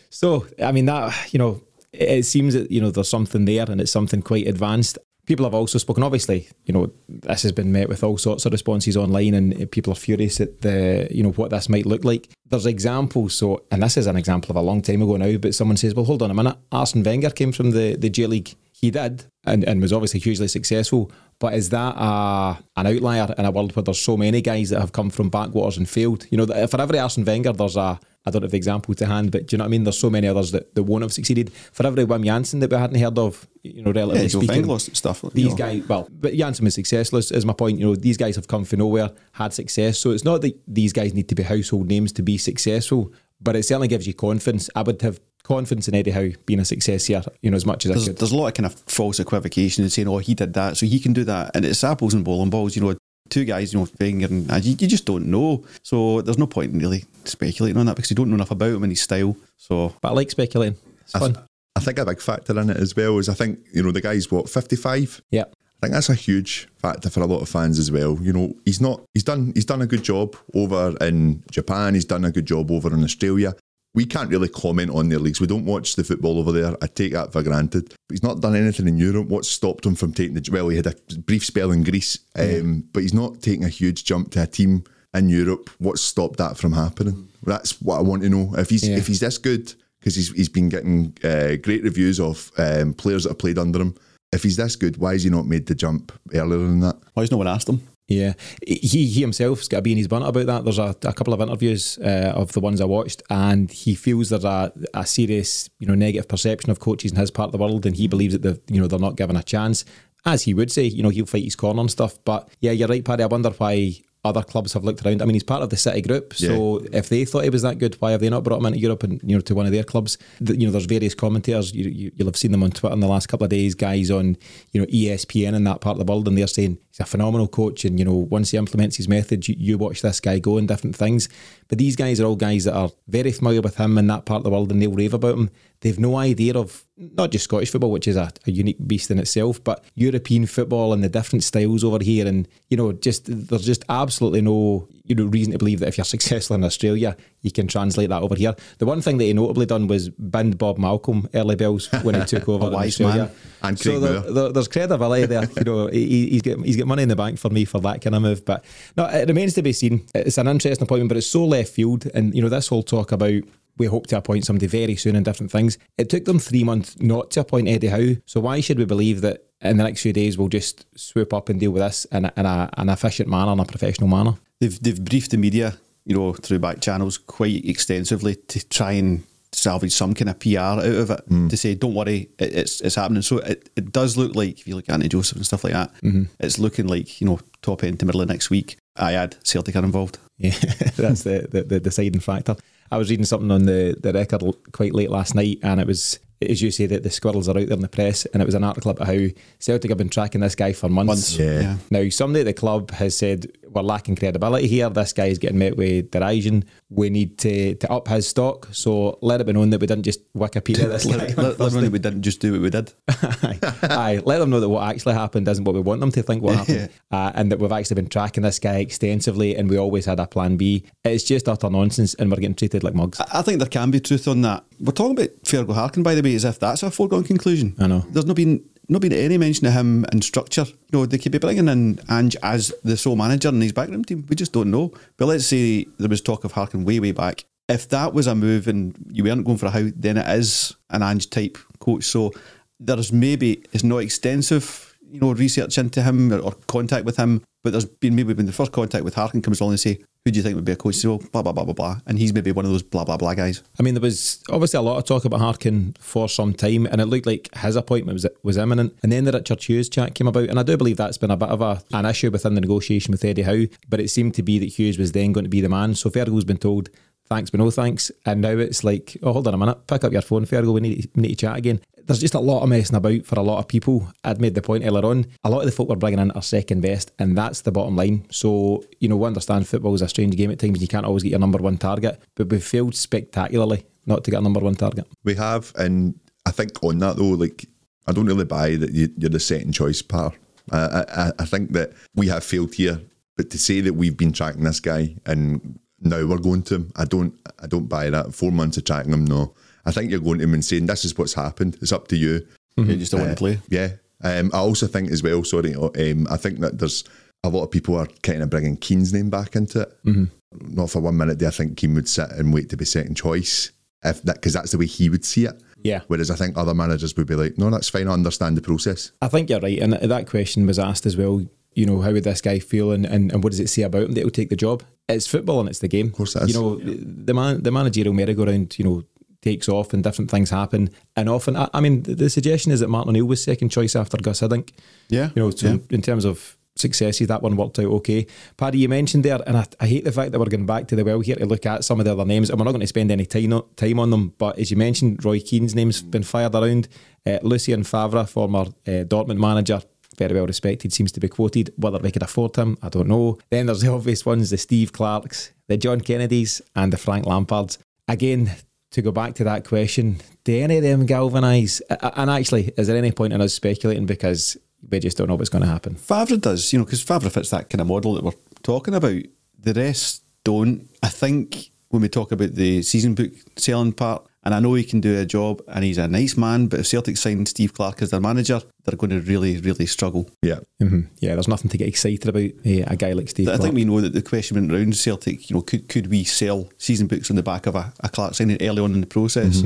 so, I mean, that, you know, it, it seems that, you know, there's something there and it's something quite advanced. People have also spoken, obviously, you know, this has been met with all sorts of responses online and people are furious at the, you know, what this might look like. There's examples, so, and this is an example of a long time ago now, but someone says, well, hold on a minute, Arsene Wenger came from the, the J League. He did and, and was obviously hugely successful. But is that a, an outlier in a world where there's so many guys that have come from backwaters and failed? You know, for every Arsene Wenger, there's a, I don't have the example to hand, but do you know what I mean? There's so many others that, that won't have succeeded. For every Wim Jansen that we hadn't heard of, you know, relatively Yeah, speaking, stuff. these know. guys, well, but Jansen was successful, is, is my point. You know, these guys have come from nowhere, had success. So it's not that these guys need to be household names to be successful, but it certainly gives you confidence. I would have confidence in Eddie Howe being a success here, you know, as much as I There's, could. there's a lot of kind of false equivocation and saying, oh, he did that, so he can do that. And it's apples and bowling balls. You know, two guys, you know, Wenger and you, you just don't know. So there's no point in really speculating on that because you don't know enough about him and his style. So But I like speculating. It's I, fun. I think a big factor in it as well is I think you know the guy's what fifty five. yeah. I think that's a huge factor for a lot of fans as well. You know, he's not he's done he's done a good job over in Japan, he's done a good job over in Australia. We can't really comment on their leagues. We don't watch the football over there. I take that for granted. But he's not done anything in Europe. What stopped him from taking the well, he had a brief spell in Greece, um, but he's not taking a huge jump to a team in Europe. What stopped that from happening? That's what I want to know. If he's Yeah. if he's this good, because he's he's been getting uh, great reviews of um, players that have played under him. If he's this good, why has he not made the jump earlier than that? why has no one asked him? Yeah, he he himself's got to be in his bunt about that. There's a, a couple of interviews uh, of the ones I watched, and he feels there's a, a serious you know negative perception of coaches in his part of the world, and he believes that the you know they're not given a chance. As he would say, you know he'll fight his corner and stuff. But yeah, you're right, Paddy. I wonder why other clubs have looked around. I mean, he's part of the City group, so if they thought he was that good, why have they not brought him into Europe and you know to one of their clubs? The- you know, there's various commentators. You, you, you'll have seen them on Twitter in the last couple of days. Guys on you know ESPN in that part of the world, and they're saying he's a phenomenal coach, and you know once he implements his method, you, you watch this guy go and different things. But these guys are all guys that are very familiar with him in that part of the world, and they'll rave about him. They've no idea of not just Scottish football, which is a, a unique beast in itself, but European football and the different styles over here. And, you know, just there's just absolutely no you know reason to believe that if you're [LAUGHS] successful in Australia, you can translate that over here. The one thing that he notably done was bind Bob Malcolm early bells when he [LAUGHS] took over wise Australia. man. And so there, there- there's credibility there. You know, [LAUGHS] he, he's got he's got money in the bank for me for that kind of move. But no, it remains to be seen. It's an interesting appointment, but it's so left field. And you know, this whole talk about we hope to appoint somebody very soon and different things. It took them three months not to appoint Eddie Howe. So why should we believe that in the next few days we'll just swoop up and deal with this in, a, in a, an efficient manner, in a professional manner? They've they've briefed the media, you know, through back channels quite extensively to try and salvage some kind of PR out of it hmm. to say, don't worry, it, it's it's happening. So it, it does look like if you look at Andy Joseph and stuff like that, mm-hmm. it's looking like you know top end to middle of next week. I add Celtic are involved. Yeah, [LAUGHS] that's the, the, the deciding factor. I was reading something on the, the record quite late last night, and it was, as you say, that the squirrels are out there in the press, and it was an article about how Celtic have been tracking this guy for months. Months. Yeah. yeah. Now, somebody at the club has said we're lacking credibility here. This guy is getting met with derision. We need to, to up his stock. So let it be known that we didn't just Wikipedia this [LAUGHS] guy. Let, let, let them know we didn't just do what we did. [LAUGHS] aye, aye, let them know that what actually happened isn't what we want them to think what [LAUGHS] happened, uh, and that we've actually been tracking this guy extensively, and we always had a plan B. It's just utter nonsense, and we're getting treated like mugs. I I think there can be truth on that. We're talking about Fergal Harkin, by the as if that's a foregone conclusion. I know. There's not been not been any mention of him in structure. You know, they could be bringing in Ange as the sole manager in his backroom team. We just don't know. But let's say there was talk of Harkin way, way back. If that was a move and you weren't going for a Howe, then it is an Ange type coach. So there's maybe it's not extensive, you know, research into him or, or contact with him. But there's been maybe when the first contact with Harkin comes along and say, "Who do you think would be a coach?" So blah blah blah blah blah, and he's maybe one of those blah blah blah guys. I mean, there was obviously a lot of talk about Harkin for some time, and it looked like his appointment was was imminent. And then the Richard Hughes chat came about, and I do believe that's been a bit of a, an issue within the negotiation with Eddie Howe. But it seemed to be that Hughes was then going to be the man. So Fergal's been told thanks but no thanks, and now it's like, oh, hold on a minute, pick up your phone, Fergal, we need we need to chat again. There's just a lot of messing about for a lot of people. I'd made the point earlier on. A lot of the folk we're bringing in are second best, and that's the bottom line. So, you know, we understand football is a strange game at times. You can't always get your number one target, but we failed spectacularly not to get a number one target. We have, and I think on that though, like I don't really buy that you, you're the second choice par. I, I I think that we have failed here, but to say that we've been tracking this guy and now we're going to him, I don't I don't buy that. Four months of tracking him, no. I think you're going to him and saying this is what's happened. It's up to you. You just don't want to play. Yeah. Um, I also think as well, sorry, um, I think that there's a lot of people are kind of bringing Keane's name back into it. Not for one minute do I think Keane would sit and wait to be second choice, if that because that's the way he would see it. Yeah. Whereas I think other managers would be like, no, that's fine. I understand the process. I think you're right. And that question was asked as well. You know, how would this guy feel and, and, and what does it say about him that he'll take the job? It's football and it's the game. Of course it is. You know, the man, the managerial merry-go-round, you know, takes off and different things happen. And often, I, I mean, the, the suggestion is that Martin O'Neill was second choice after Gus Hiddink. Yeah, You know, so yeah. in terms of successes, that one worked out okay. Paddy, you mentioned there, and I, I hate the fact that we're going back to the well here to look at some of the other names, and we're not going to spend any time, time on them. But as you mentioned, Roy Keane's name's been fired around. Uh, Lucien Favre, former uh, Dortmund manager, very well respected, seems to be quoted. Whether they could afford him, I don't know. Then there's the [LAUGHS] obvious ones the Steve Clarkes, the John Kennedys, and the Frank Lampards. Again, to go back to that question, do any of them galvanise? And actually, is there any point in us speculating because we just don't know what's going to happen? Favre does, you know, because Favre fits that kind of model that we're talking about. The rest don't. I think when we talk about the season book selling part, and I know he can do a job and he's a nice man, but if Celtic sign Steve Clarke as their manager, they're going to really, really struggle. Yeah. Mm-hmm. Yeah, there's nothing to get excited about uh, a guy like Steve. I Clarke. think we know that the question went round Celtic, you know, could could we sell season books on the back of a, a Clarke signing early on in the process?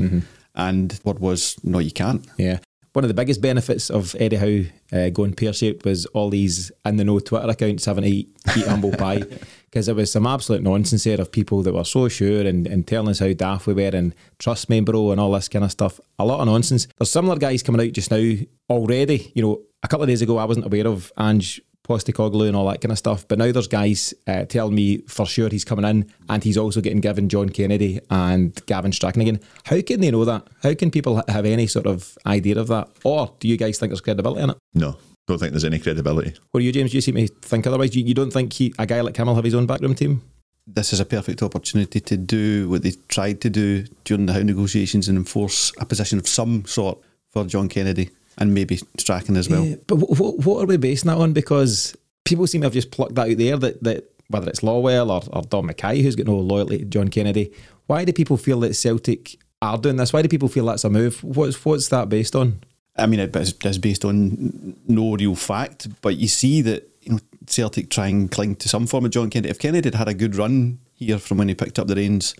And what was, no, you can't. Yeah. One of the biggest benefits of Eddie Howe uh, going pear shaped was all these in the know Twitter accounts having to eat, eat humble pie [LAUGHS] because there was some absolute nonsense there of people that were so sure and, and telling us how daft we were and trust me, bro, and all this kind of stuff. A lot of nonsense. There's similar guys coming out just now already. You know, a couple of days ago, I wasn't aware of Ange Postecoglou and all that kind of stuff. But now there's guys uh, telling me for sure he's coming in and he's also getting given John Kennedy and Gavin Strachan again. How can they know that? How can people have any sort of idea of that? Or do you guys think there's credibility in it? No, don't think there's any credibility. Or you, James, do you seem to think otherwise? You, you don't think he, a guy like him will have his own backroom team? This is a perfect opportunity to do what they tried to do during the Howe negotiations and enforce a position of some sort for John Kennedy and maybe Strachan as well. Yeah, but what, what are we basing that on? Because people seem to have just plucked that out there that, that whether it's Lawwell or, or Dom McKay, who's got no loyalty to John Kennedy, why do people feel that Celtic are doing this? Why do people feel that's a move? What's what's that based on? I mean, it- it's, it's based on no real fact, but you see that you know Celtic try and cling to some form of John Kennedy. If Kennedy had had a good run here from when he picked up the reins,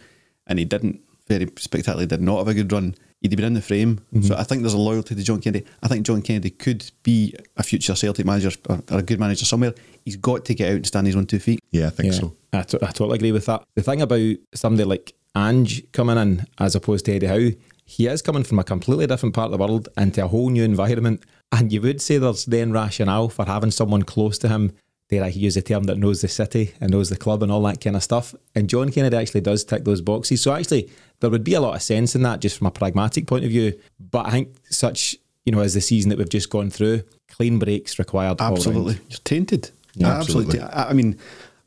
and he didn't, very spectacularly did not have a good run, he'd have been in the frame. Mm-hmm. So I think there's a loyalty to John Kennedy. I think John Kennedy could be a future Celtic manager or, or a good manager somewhere. He's got to get out and stand his own two feet. Yeah, I think so. I, to- I totally agree with that. The thing about somebody like Ange coming in as opposed to Eddie Howe, he is coming from a completely different part of the world into a whole new environment. And you would say there's then rationale for having someone close to him, dare I use the term, that knows the city and knows the club and all that kind of stuff. And John Kennedy actually does tick those boxes. So actually, there would be a lot of sense in that just from a pragmatic point of view. But I think such, you know, as the season that we've just gone through, clean breaks required. Absolutely. You're tainted. Yeah, absolutely. absolutely. I, I mean,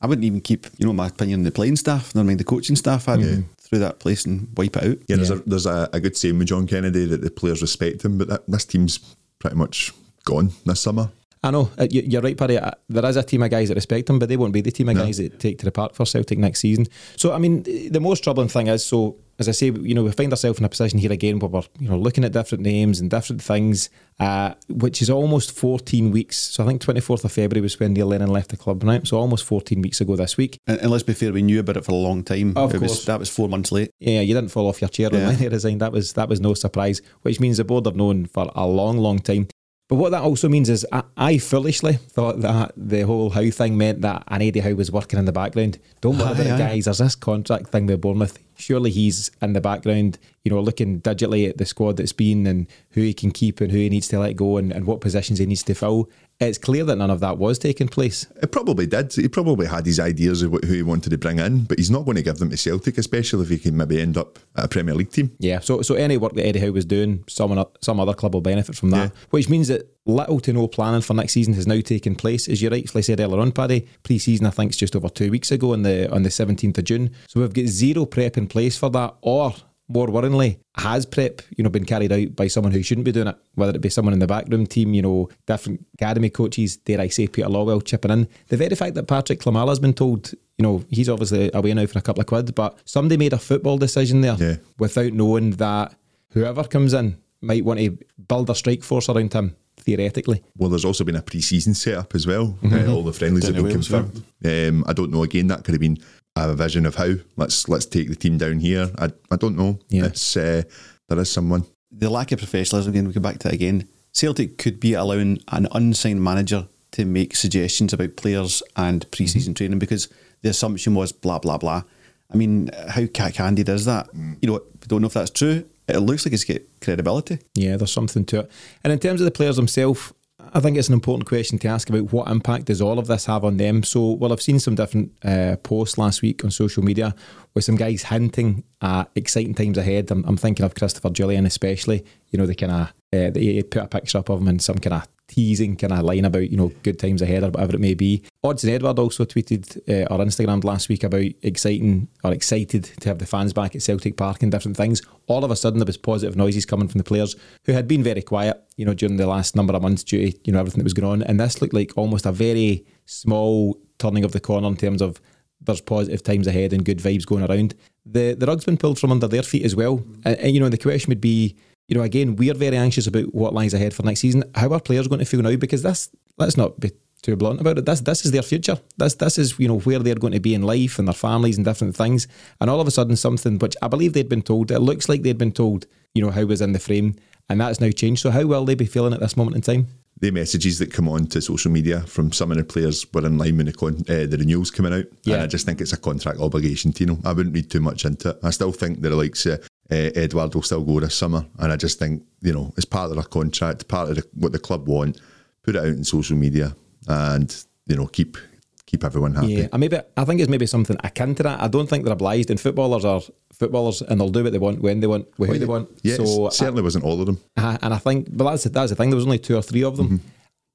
I wouldn't even keep, you know, my opinion on the playing staff, never mind the coaching staff. I'd through that place and wipe it out. Yeah, there's, a, there's a, a good saying with John Kennedy that the players respect him, but that, this team's pretty much gone this summer. I know uh, you- you're right, Paddy. Uh, There is a team of guys that respect him, but they won't be the team of No. guys that take to the park for Celtic next season. So, I mean, the most troubling thing is, so as I say, you know, we find ourselves in a position here again where we're, you know, looking at different names and different things, uh, which is almost 14 weeks. So I think 24th of February was when Neil Lennon left the club, right? So almost 14 weeks ago this week. And, and let's be fair, we knew about it for a long time. Of it course. Was, that was four months late. Yeah, you didn't fall off your chair Yeah. when he resigned. That was that was no surprise, which means the board have known for a long, long time. But what that also means is I, I foolishly thought that the whole Howe thing meant that an Eddie Howe was working in the background. Don't worry Aye, about it, guys. There's this contract thing with Bournemouth. Surely he's in the background, you know, looking digitally at the squad that's been and who he can keep and who he needs to let go and, and what positions he needs to fill. It's clear that none of that was taking place. It probably did. He probably had his ideas of who he wanted to bring in, but he's not going to give them to Celtic, especially if he can maybe end up at a Premier League team. Yeah, so so any work that Eddie Howe was doing, someone some other club will benefit from that. Yeah. Which means that little to no planning for next season has now taken place. As you rightfully said earlier on, Paddy, pre-season I think it's just over two weeks ago on the on the seventeenth of June. So we've got zero prep in place for that, or more worryingly, has prep you know been carried out by someone who shouldn't be doing it, whether it be someone in the backroom team, you know, different academy coaches, dare I say Peter Lawwell chipping in. The very fact that Patrick Klimala's been told, you know, he's obviously away now for a couple of quid, but somebody made a football decision there Yeah. without knowing that whoever comes in might want to build a strike force around him, theoretically. Well, there's also been a pre-season setup as well. Uh, all the friendlies have been Wales, confirmed. Um, I don't know. Again, that could have been a vision of how let's let's take the team down here. I I don't know. Yeah. It's uh, there is someone. The lack of professionalism, again, we go back to it again. Celtic could be allowing an unsigned manager to make suggestions about players and pre season training because the assumption was blah, blah, blah. I mean, how cat candid is that? You know, we don't know if that's true. It looks like it's got credibility. Yeah, there's something to it. And in terms of the players themselves, I think it's an important question to ask about what impact does all of this have on them. So, well, I've seen some different uh, posts last week on social media with some guys hinting at exciting times ahead. I'm, I'm thinking of Christopher Jullien especially. You know, they kind of uh, put a picture up of him in some kind of teasing kind of line about you know good times ahead or whatever it may be. Odsonne Edouard also tweeted uh, or last week about exciting or excited to have the fans back at Celtic Park and different things. All of a sudden there was positive noises coming from the players who had been very quiet, you know, during the last number of months due to you know everything that was going on, and this looked like almost a very small turning of the corner in terms of there's positive times ahead and good vibes going around. The the rug's been pulled from under their feet as well, and, and you know the question would be you know, again, we're very anxious about what lies ahead for next season. How are players going to feel now? Because this, let's not be too blunt about it. This, this is their future. This, this is you know where they're going to be in life and their families and different things. And all of a sudden, something which I believe they'd been told, it looks like they'd been told, you know, Howe was in the frame, and that's now changed. So how will they be feeling at this moment in time? the messages that come on to social media from some of the players were in line with the, con- uh, the renewals coming out. Yeah. And I just think it's a contract obligation, Tino. I wouldn't read too much into it. I still think that the likes of uh, Edouard will still go this summer. And I just think, you know, it's part of their contract, part of the, what the club want. Put it out in social media and, you know, keep keep everyone happy. Yeah, I maybe I think it's maybe something akin to that. I don't think they're obliged, and footballers are footballers, and they'll do what they want when they want, with who they want. Yeah, so it certainly wasn't all of them. And I think, but that's that's the thing. There was only two or three of them, Mm-hmm.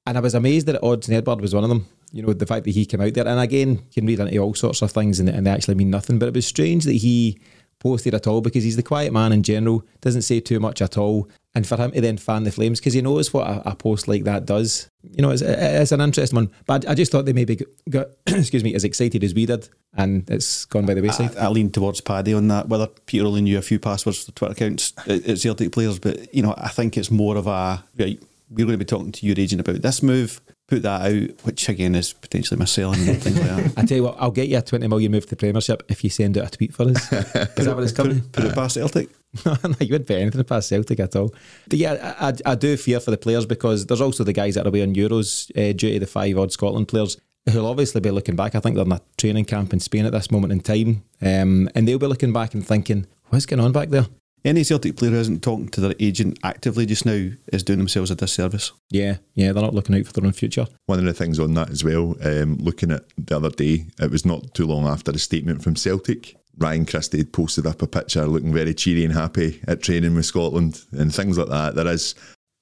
and I was amazed that Odsonne Edouard was one of them. You know, the fact that he came out there, and again, you can read into all sorts of things, and, and they actually mean nothing. But it was strange that he posted at all because he's the quiet man in general, doesn't say too much at all, and for him to then fan the flames because he knows what a, a post like that does. You know, it's, it's an interesting one. But I just thought they maybe got, [CLEARS THROAT] excuse me, as excited as we did, and it's gone by the wayside. I, I lean towards Paddy on that. Whether Peter only knew a few passwords for Twitter accounts at Celtic players, but you know, I think it's more of a right. We're going to be talking to your agent about this move. Put that out, which again is potentially my selling and things like that. [LAUGHS] I tell you what, I'll get you a 20 million move to the Premiership if you send out a tweet for us. [LAUGHS] Is that what it's coming? it, put it past Celtic. [LAUGHS] no, you wouldn't bet anything past Celtic at all. But yeah, I, I, I do fear for the players because there's also the guys that are away on Euros uh, due to the five odd Scotland players who'll obviously be looking back. I think they're in a training camp in Spain at this moment in time. Um, and they'll be looking back and thinking, what's going on back there? Any Celtic player who isn't talking to their agent actively just now is doing themselves a disservice. Yeah, yeah, they're not looking out for their own future. One of the things on that as well, um, looking at the other day, it was not too long after a statement from Celtic. Ryan Christie had posted up a picture looking very cheery and happy at training with Scotland and things like that. There is,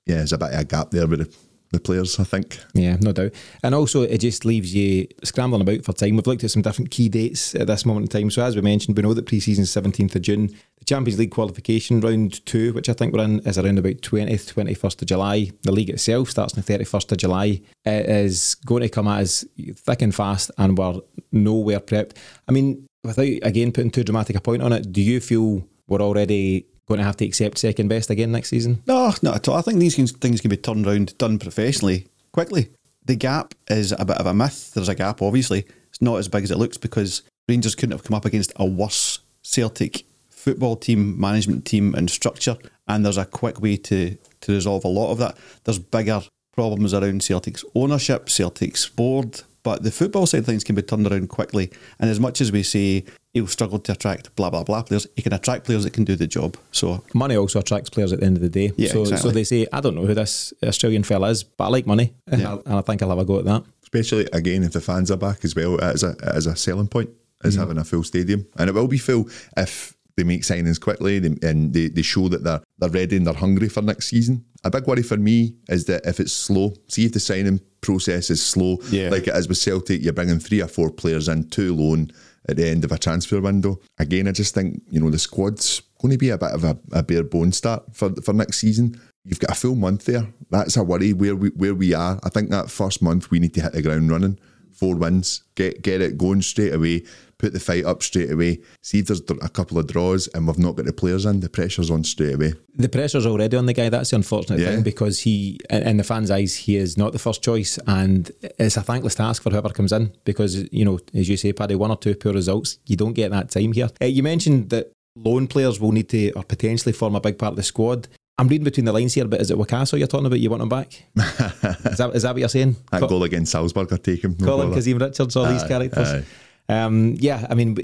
yeah, there's a bit of a gap there with the, the players, I think. Yeah, no doubt. And also, it just leaves you scrambling about for time. We've looked at some different key dates at this moment in time. So, as we mentioned, we know that pre season is 17th of June. The Champions League qualification round two, which I think we're in, is around about 20th, 21st of July. The league itself starts on the 31st of July. It is going to come at us thick and fast, and we're nowhere prepped. I mean, without again putting too dramatic a point on it, do you feel we're already going to have to accept second best again next season? No, not at all. I think these things can be turned around, done professionally, quickly. The gap is a bit of a myth. There's a gap, obviously. It's not as big as it looks because Rangers couldn't have come up against a worse Celtic football team, management team, and structure. And there's a quick way to, to resolve a lot of that. There's bigger problems around Celtic's ownership, Celtic's board, but the football side of things can be turned around quickly. And as much as we say he'll struggle to attract blah blah blah players, he can attract players that can do the job. So Money also attracts players at the end of the day. Yeah, so, so they say, I don't know who this Australian fella is, but I like money. [LAUGHS] And, Yeah. I, and I think I'll have a go at that. Especially again if the fans are back as well, as a, it is a selling point. Is mm. having a full stadium, and it will be full if they make signings quickly and they, they show that they're they're ready and they're hungry for next season. A big worry for me is that if it's slow, see if the signing process is slow, Yeah. like it is with Celtic, you're bringing three or four players in, two loan at the end of a transfer window. Again, I just think you know the squad's going to be a bit of a, a bare bone start for for next season. You've got a full month there. That's a worry where we where we are. I think that first month we need to hit the ground running. Four wins, get get it going straight away. Put the fight up straight away. See if there's a couple of draws and we've not got the players in. The pressure's on straight away. The pressure's already on the guy. That's the unfortunate Yeah. thing because he, in the fans' eyes, he is not the first choice, and it's a thankless task for whoever comes in because you know, as you say, Paddy, one or two poor results, you don't get that time here. Uh, you mentioned that loan players will need to or potentially form a big part of the squad. I'm reading between the lines here, but is it Wakaso you're talking about? You want him back? [LAUGHS] is that is that what you're saying? That Co- goal against Salzburg, I take him. No Colin. Kazim Richards, all these characters. aye. Um, yeah, I mean,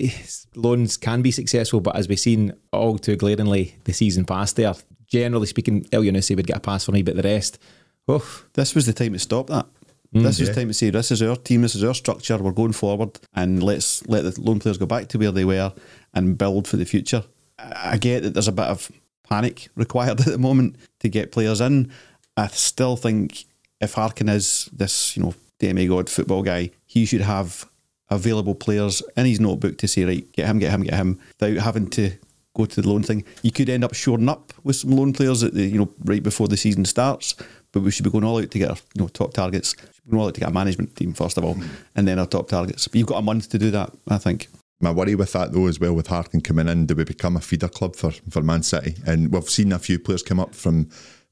loans can be successful, but as we've seen all too glaringly the season past there, generally speaking, Elyounoussi would get a pass for me, but the rest, oh, this was the time to stop that. this was Yeah. the time to say this is our team, this is our structure, we're going forward, and let's let the loan players go back to where they were and build for the future. I I get that there's a bit of panic [LAUGHS] required at the moment to get players in. I still think if Harkin is this, you know, demigod football guy, he should have available players in his notebook to say, right, get him, get him, get him, without having to go to the loan thing. You could end up shoring up with some loan players at the, you know, right before the season starts. But we should be going all out to get our you know top targets. We're going all out to get a management team first of all, mm-hmm. and then our top targets. But you've got a month to do that, I think. My worry with that though as well with Harkin coming in, do we become a feeder club for, for Man City? And we've seen a few players come up from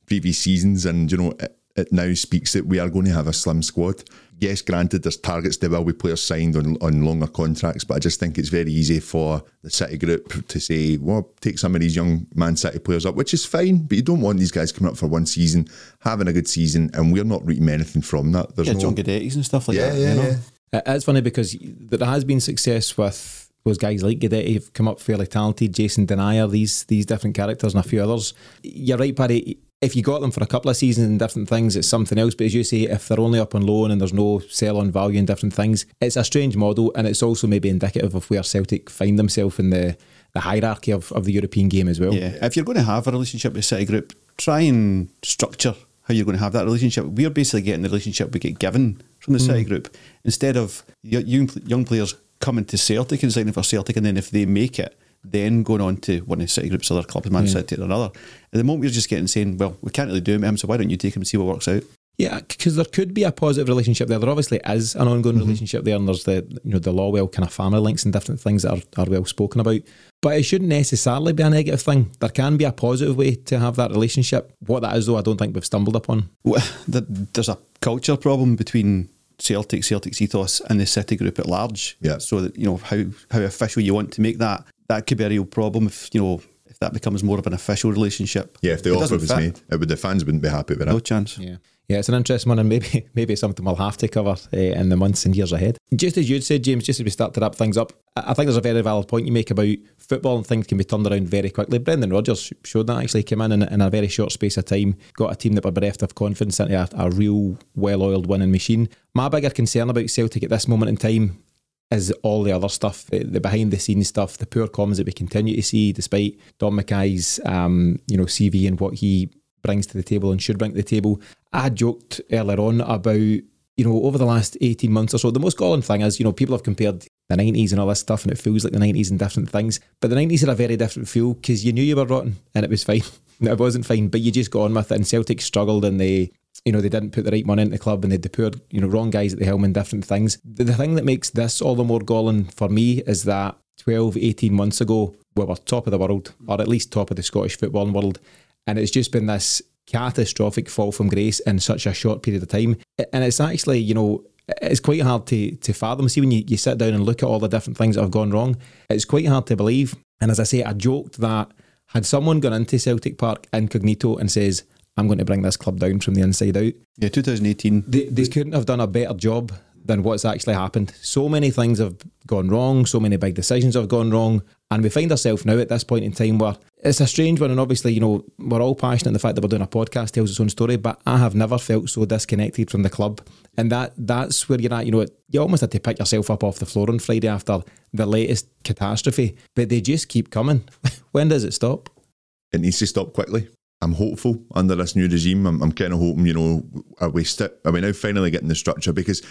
previous seasons and you know it, it now speaks that we are going to have a slim squad. Yes, granted, there's targets there will be players signed on, on longer contracts, but I just think it's very easy for the City group to say, well, take some of these young Man City players up, which is fine, but you don't want these guys coming up for one season, having a good season, and we're not reaping anything from that. There's Yeah, no, John Guidetti's and stuff like yeah, that. yeah, you know? yeah. Uh, It's funny because there has been success with those guys like Guidetti have come up fairly talented, Jason Denayer, these these different characters and a few others. You're right, Paddy. If you got them for a couple of seasons and different things, it's something else. But as you say, if they're only up on loan and there's no sell on value and different things, it's a strange model and it's also maybe indicative of where Celtic find themselves in the, the hierarchy of, of the European game as well. Yeah, if you're going to have a relationship with City Group, try and structure how you're going to have that relationship. We're basically getting the relationship we get given from the City mm. Group instead of young, young players coming to Celtic and signing for Celtic, and then if they make it, then going on to one of the City Group's other clubs, Man City or another. At the moment, we're just getting saying, well, we can't really do him, so why don't you take him and see what works out? Yeah, because there could be a positive relationship there. There obviously is an ongoing mm-hmm. relationship there, and there's the you know the Lawwell kind of family links and different things that are, are well spoken about. But it shouldn't necessarily be a negative thing. There can be a positive way to have that relationship. What that is, though, I don't think we've stumbled upon. Well, [LAUGHS] there's a culture problem between Celtic, Celtic's ethos, and the City Group at large. Yeah. So that you know how how official you want to make that. That could be a real problem if you know if that becomes more of an official relationship. Yeah, if the It offer was fit. made, it would, the fans wouldn't be happy with it. no chance. Yeah. Yeah, it's an interesting one, and maybe [LAUGHS] maybe something we'll have to cover uh, in the months and years ahead. Just as you'd said, James, just as we start to wrap things up, I think there's a very valid point you make about football and things can be turned around very quickly. Brendan Rodgers showed that actually came in, in in a very short space of time, got a team that were bereft of confidence into a, a real well-oiled winning machine. My bigger concern about Celtic at this moment in time is all the other stuff, the, the behind the scenes stuff, the poor comms that we continue to see, despite Dom McKay's um, you know CV and what he brings to the table and should bring to the table. I joked earlier on about you know over the last eighteen months or so. The most galling thing is you know people have compared the nineties and all this stuff, and it feels like the nineties and different things. But the nineties had a very different feel because you knew you were rotten and it was fine. [LAUGHS] It wasn't fine, but you just got on with it. And Celtic struggled and they you know, they didn't put the right money into the club and they had you know, wrong guys at the helm and different things. The, the thing that makes this all the more galling for me is that 12, 18 months ago, we were top of the world, or at least top of the Scottish footballing world. And it's just been this catastrophic fall from grace in such a short period of time. And it's actually, you know, it's quite hard to, to fathom. See, when you, you sit down and look at all the different things that have gone wrong, it's quite hard to believe. And as I say, I joked that had someone gone into Celtic Park incognito and says, I'm going to bring this club down from the inside out, Yeah, 2018. they, they couldn't have done a better job than what's actually happened. So many things have gone wrong, so many big decisions have gone wrong, and we find ourselves now at this point in time where it's a strange one. And obviously, you know, we're all passionate in the fact that we're doing a podcast tells its own story, but I have never felt so disconnected from the club, and that that's where you're at. You know, you almost had to pick yourself up off the floor on Friday after the latest catastrophe, but they just keep coming. [LAUGHS] when does it stop? It needs to stop quickly. I'm hopeful under this new regime. I'm, I'm kind of hoping, you know, are we st- are we now finally getting the structure? Because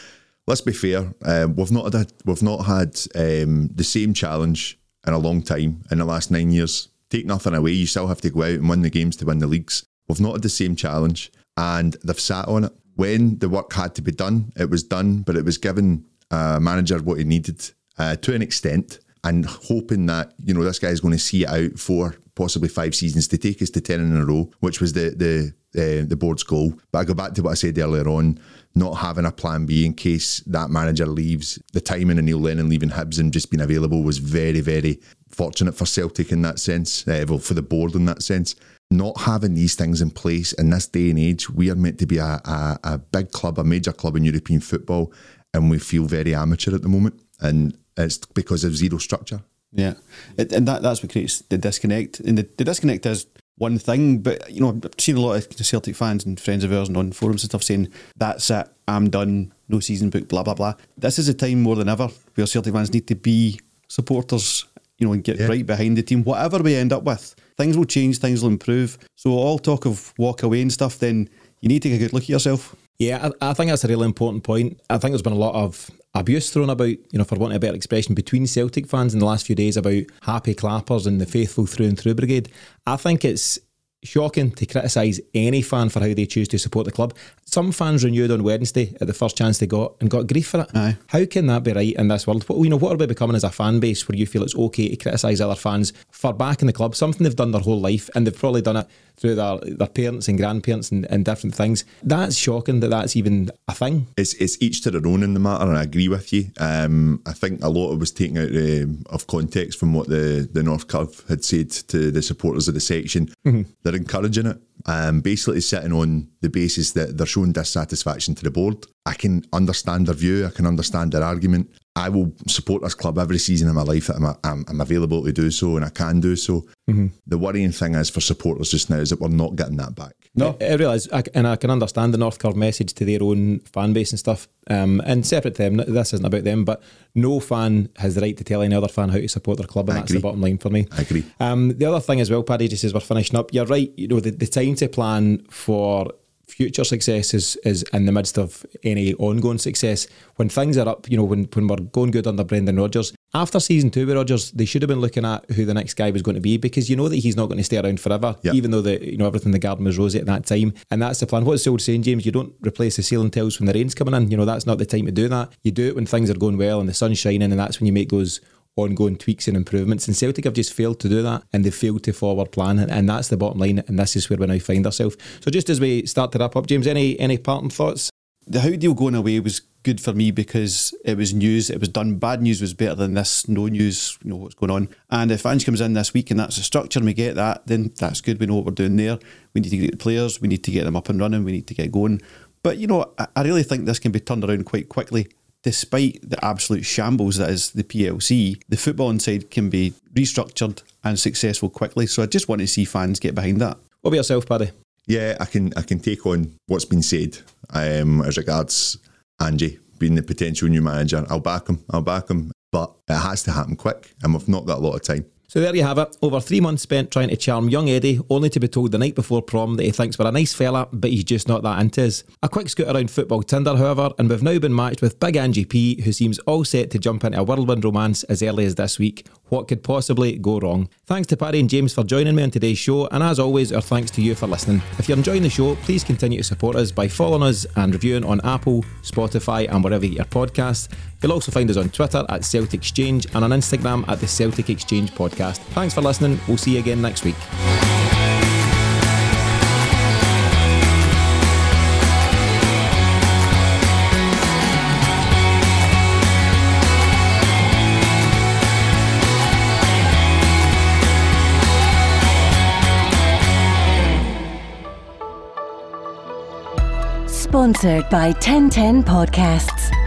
let's be fair, um, we've not had we've not had um, the same challenge in a long time in the last nine years. Take nothing away, you still have to go out and win the games to win the leagues. We've not had the same challenge, and they've sat on it. When the work had to be done, it was done, but it was given a manager what he needed uh, to an extent and hoping that you know this guy's going to see it out for possibly five seasons to take us to ten in a row, which was the the uh, the board's goal. But I go back to what I said earlier on: not having a plan B in case that manager leaves. The timing of Neil Lennon leaving Hibs and just being available was very very fortunate for Celtic in that sense. Uh, well, for the board in that sense. Not having these things in place in this day and age, we are meant to be a, a, a big club, a major club in European football, and we feel very amateur at the moment. And it's because of zero structure. Yeah, and that that's what creates the disconnect. And the, the disconnect is one thing, but you know, I've seen a lot of Celtic fans and friends of ours and on forums and stuff saying that's it, I'm done, no season book, blah blah blah. This is a time more than ever where Celtic fans need to be supporters, you know, and get Yeah. right behind the team. Whatever we end up with, things will change, things will improve. So all talk of walk away and stuff, then you need to take a good look at yourself. Yeah, I, I think that's a really important point. I think there's been a lot of abuse thrown about, you know, for wanting a better expression, between Celtic fans in the last few days about happy clappers and the faithful through and through brigade. I think it's shocking to criticise any fan for how they choose to support the club. Some fans renewed on Wednesday at the first chance they got and got grief for it. Aye. How can that be right in this world? What, you know, what are we becoming as a fan base where you feel it's okay to criticise other fans for backing the club, something they've done their whole life and they've probably done it through their, their parents and grandparents and, and different things. That's shocking that that's even a thing. It's it's each to their own in the matter, and I agree with you. Um, I think a lot of it was taken out um, of context from what the, the North Curve had said to the supporters of the section. They're encouraging it, um, basically sitting on the basis that they're showing dissatisfaction to the board. I can understand their view, I can understand their argument. I will support this club every season in my life that I'm, I'm, I'm available to do so and I can do so. The worrying thing is for supporters just now is that we're not getting that back. No, I, I realise, I, and I can understand the North Curve message to their own fan base and stuff. Um, and separate to them, this isn't about them, but no fan has the right to tell any other fan how to support their club, and I that's agree. the bottom line for me. I agree. Um, the other thing as well, Paddy, just as we're finishing up, you're right. You know, the, the time to plan for future success is, is in the midst of any ongoing success. When things are up, you know, when, when we're going good under Brendan Rodgers, after season two with Rodgers, they should have been looking at who the next guy was going to be because you know that he's not going to stay around forever, Yeah. even though the you know everything in the garden was rosy at that time. And that's the plan. What's the old saying, James? You don't replace the ceiling tiles when the rain's coming in. You know, that's not the time to do that. You do it when things are going well and the sun's shining, and that's when you make those ongoing tweaks and improvements. And Celtic have just failed to do that and they failed to forward plan. And, that's the bottom line. And this is where we now find ourselves. So just as we start to wrap up, James, any any parting thoughts? The Howe deal going away was good for me because it was news, it was done. Bad news was better than this, no news, you know what's going on. And if Ange comes in this week and that's the structure and we get that, then that's good. We know what we're doing there. We need to get the players, we need to get them up and running, we need to get going. But you know, I really think this can be turned around quite quickly. Despite the absolute shambles that is the PLC, the football inside can be restructured and successful quickly. So I just want to see fans get behind that. What about yourself, Paddy? Yeah, I can I can take on what's been said um, as regards Angie being the potential new manager. I'll back him. I'll back him, but it has to happen quick, and we've not got a lot of time. So there you have it. Over three months spent trying to charm young Eddie, only to be told the night before prom that he thinks we're a nice fella, but he's just not that into us. A quick scoot around football Tinder, however, and we've now been matched with Big Angie P, who seems all set to jump into a whirlwind romance as early as this week. What could possibly go wrong? Thanks to Paddy and James for joining me on today's show, and as always, our thanks to you for listening. If you're enjoying the show, please continue to support us by following us and reviewing on Apple, Spotify, and wherever you get your podcasts. You'll also find us on Twitter at Celtic Exchange and on Instagram at the Celtic Exchange Podcast. Thanks for listening. We'll see you again next week. Sponsored by 1010 Podcasts.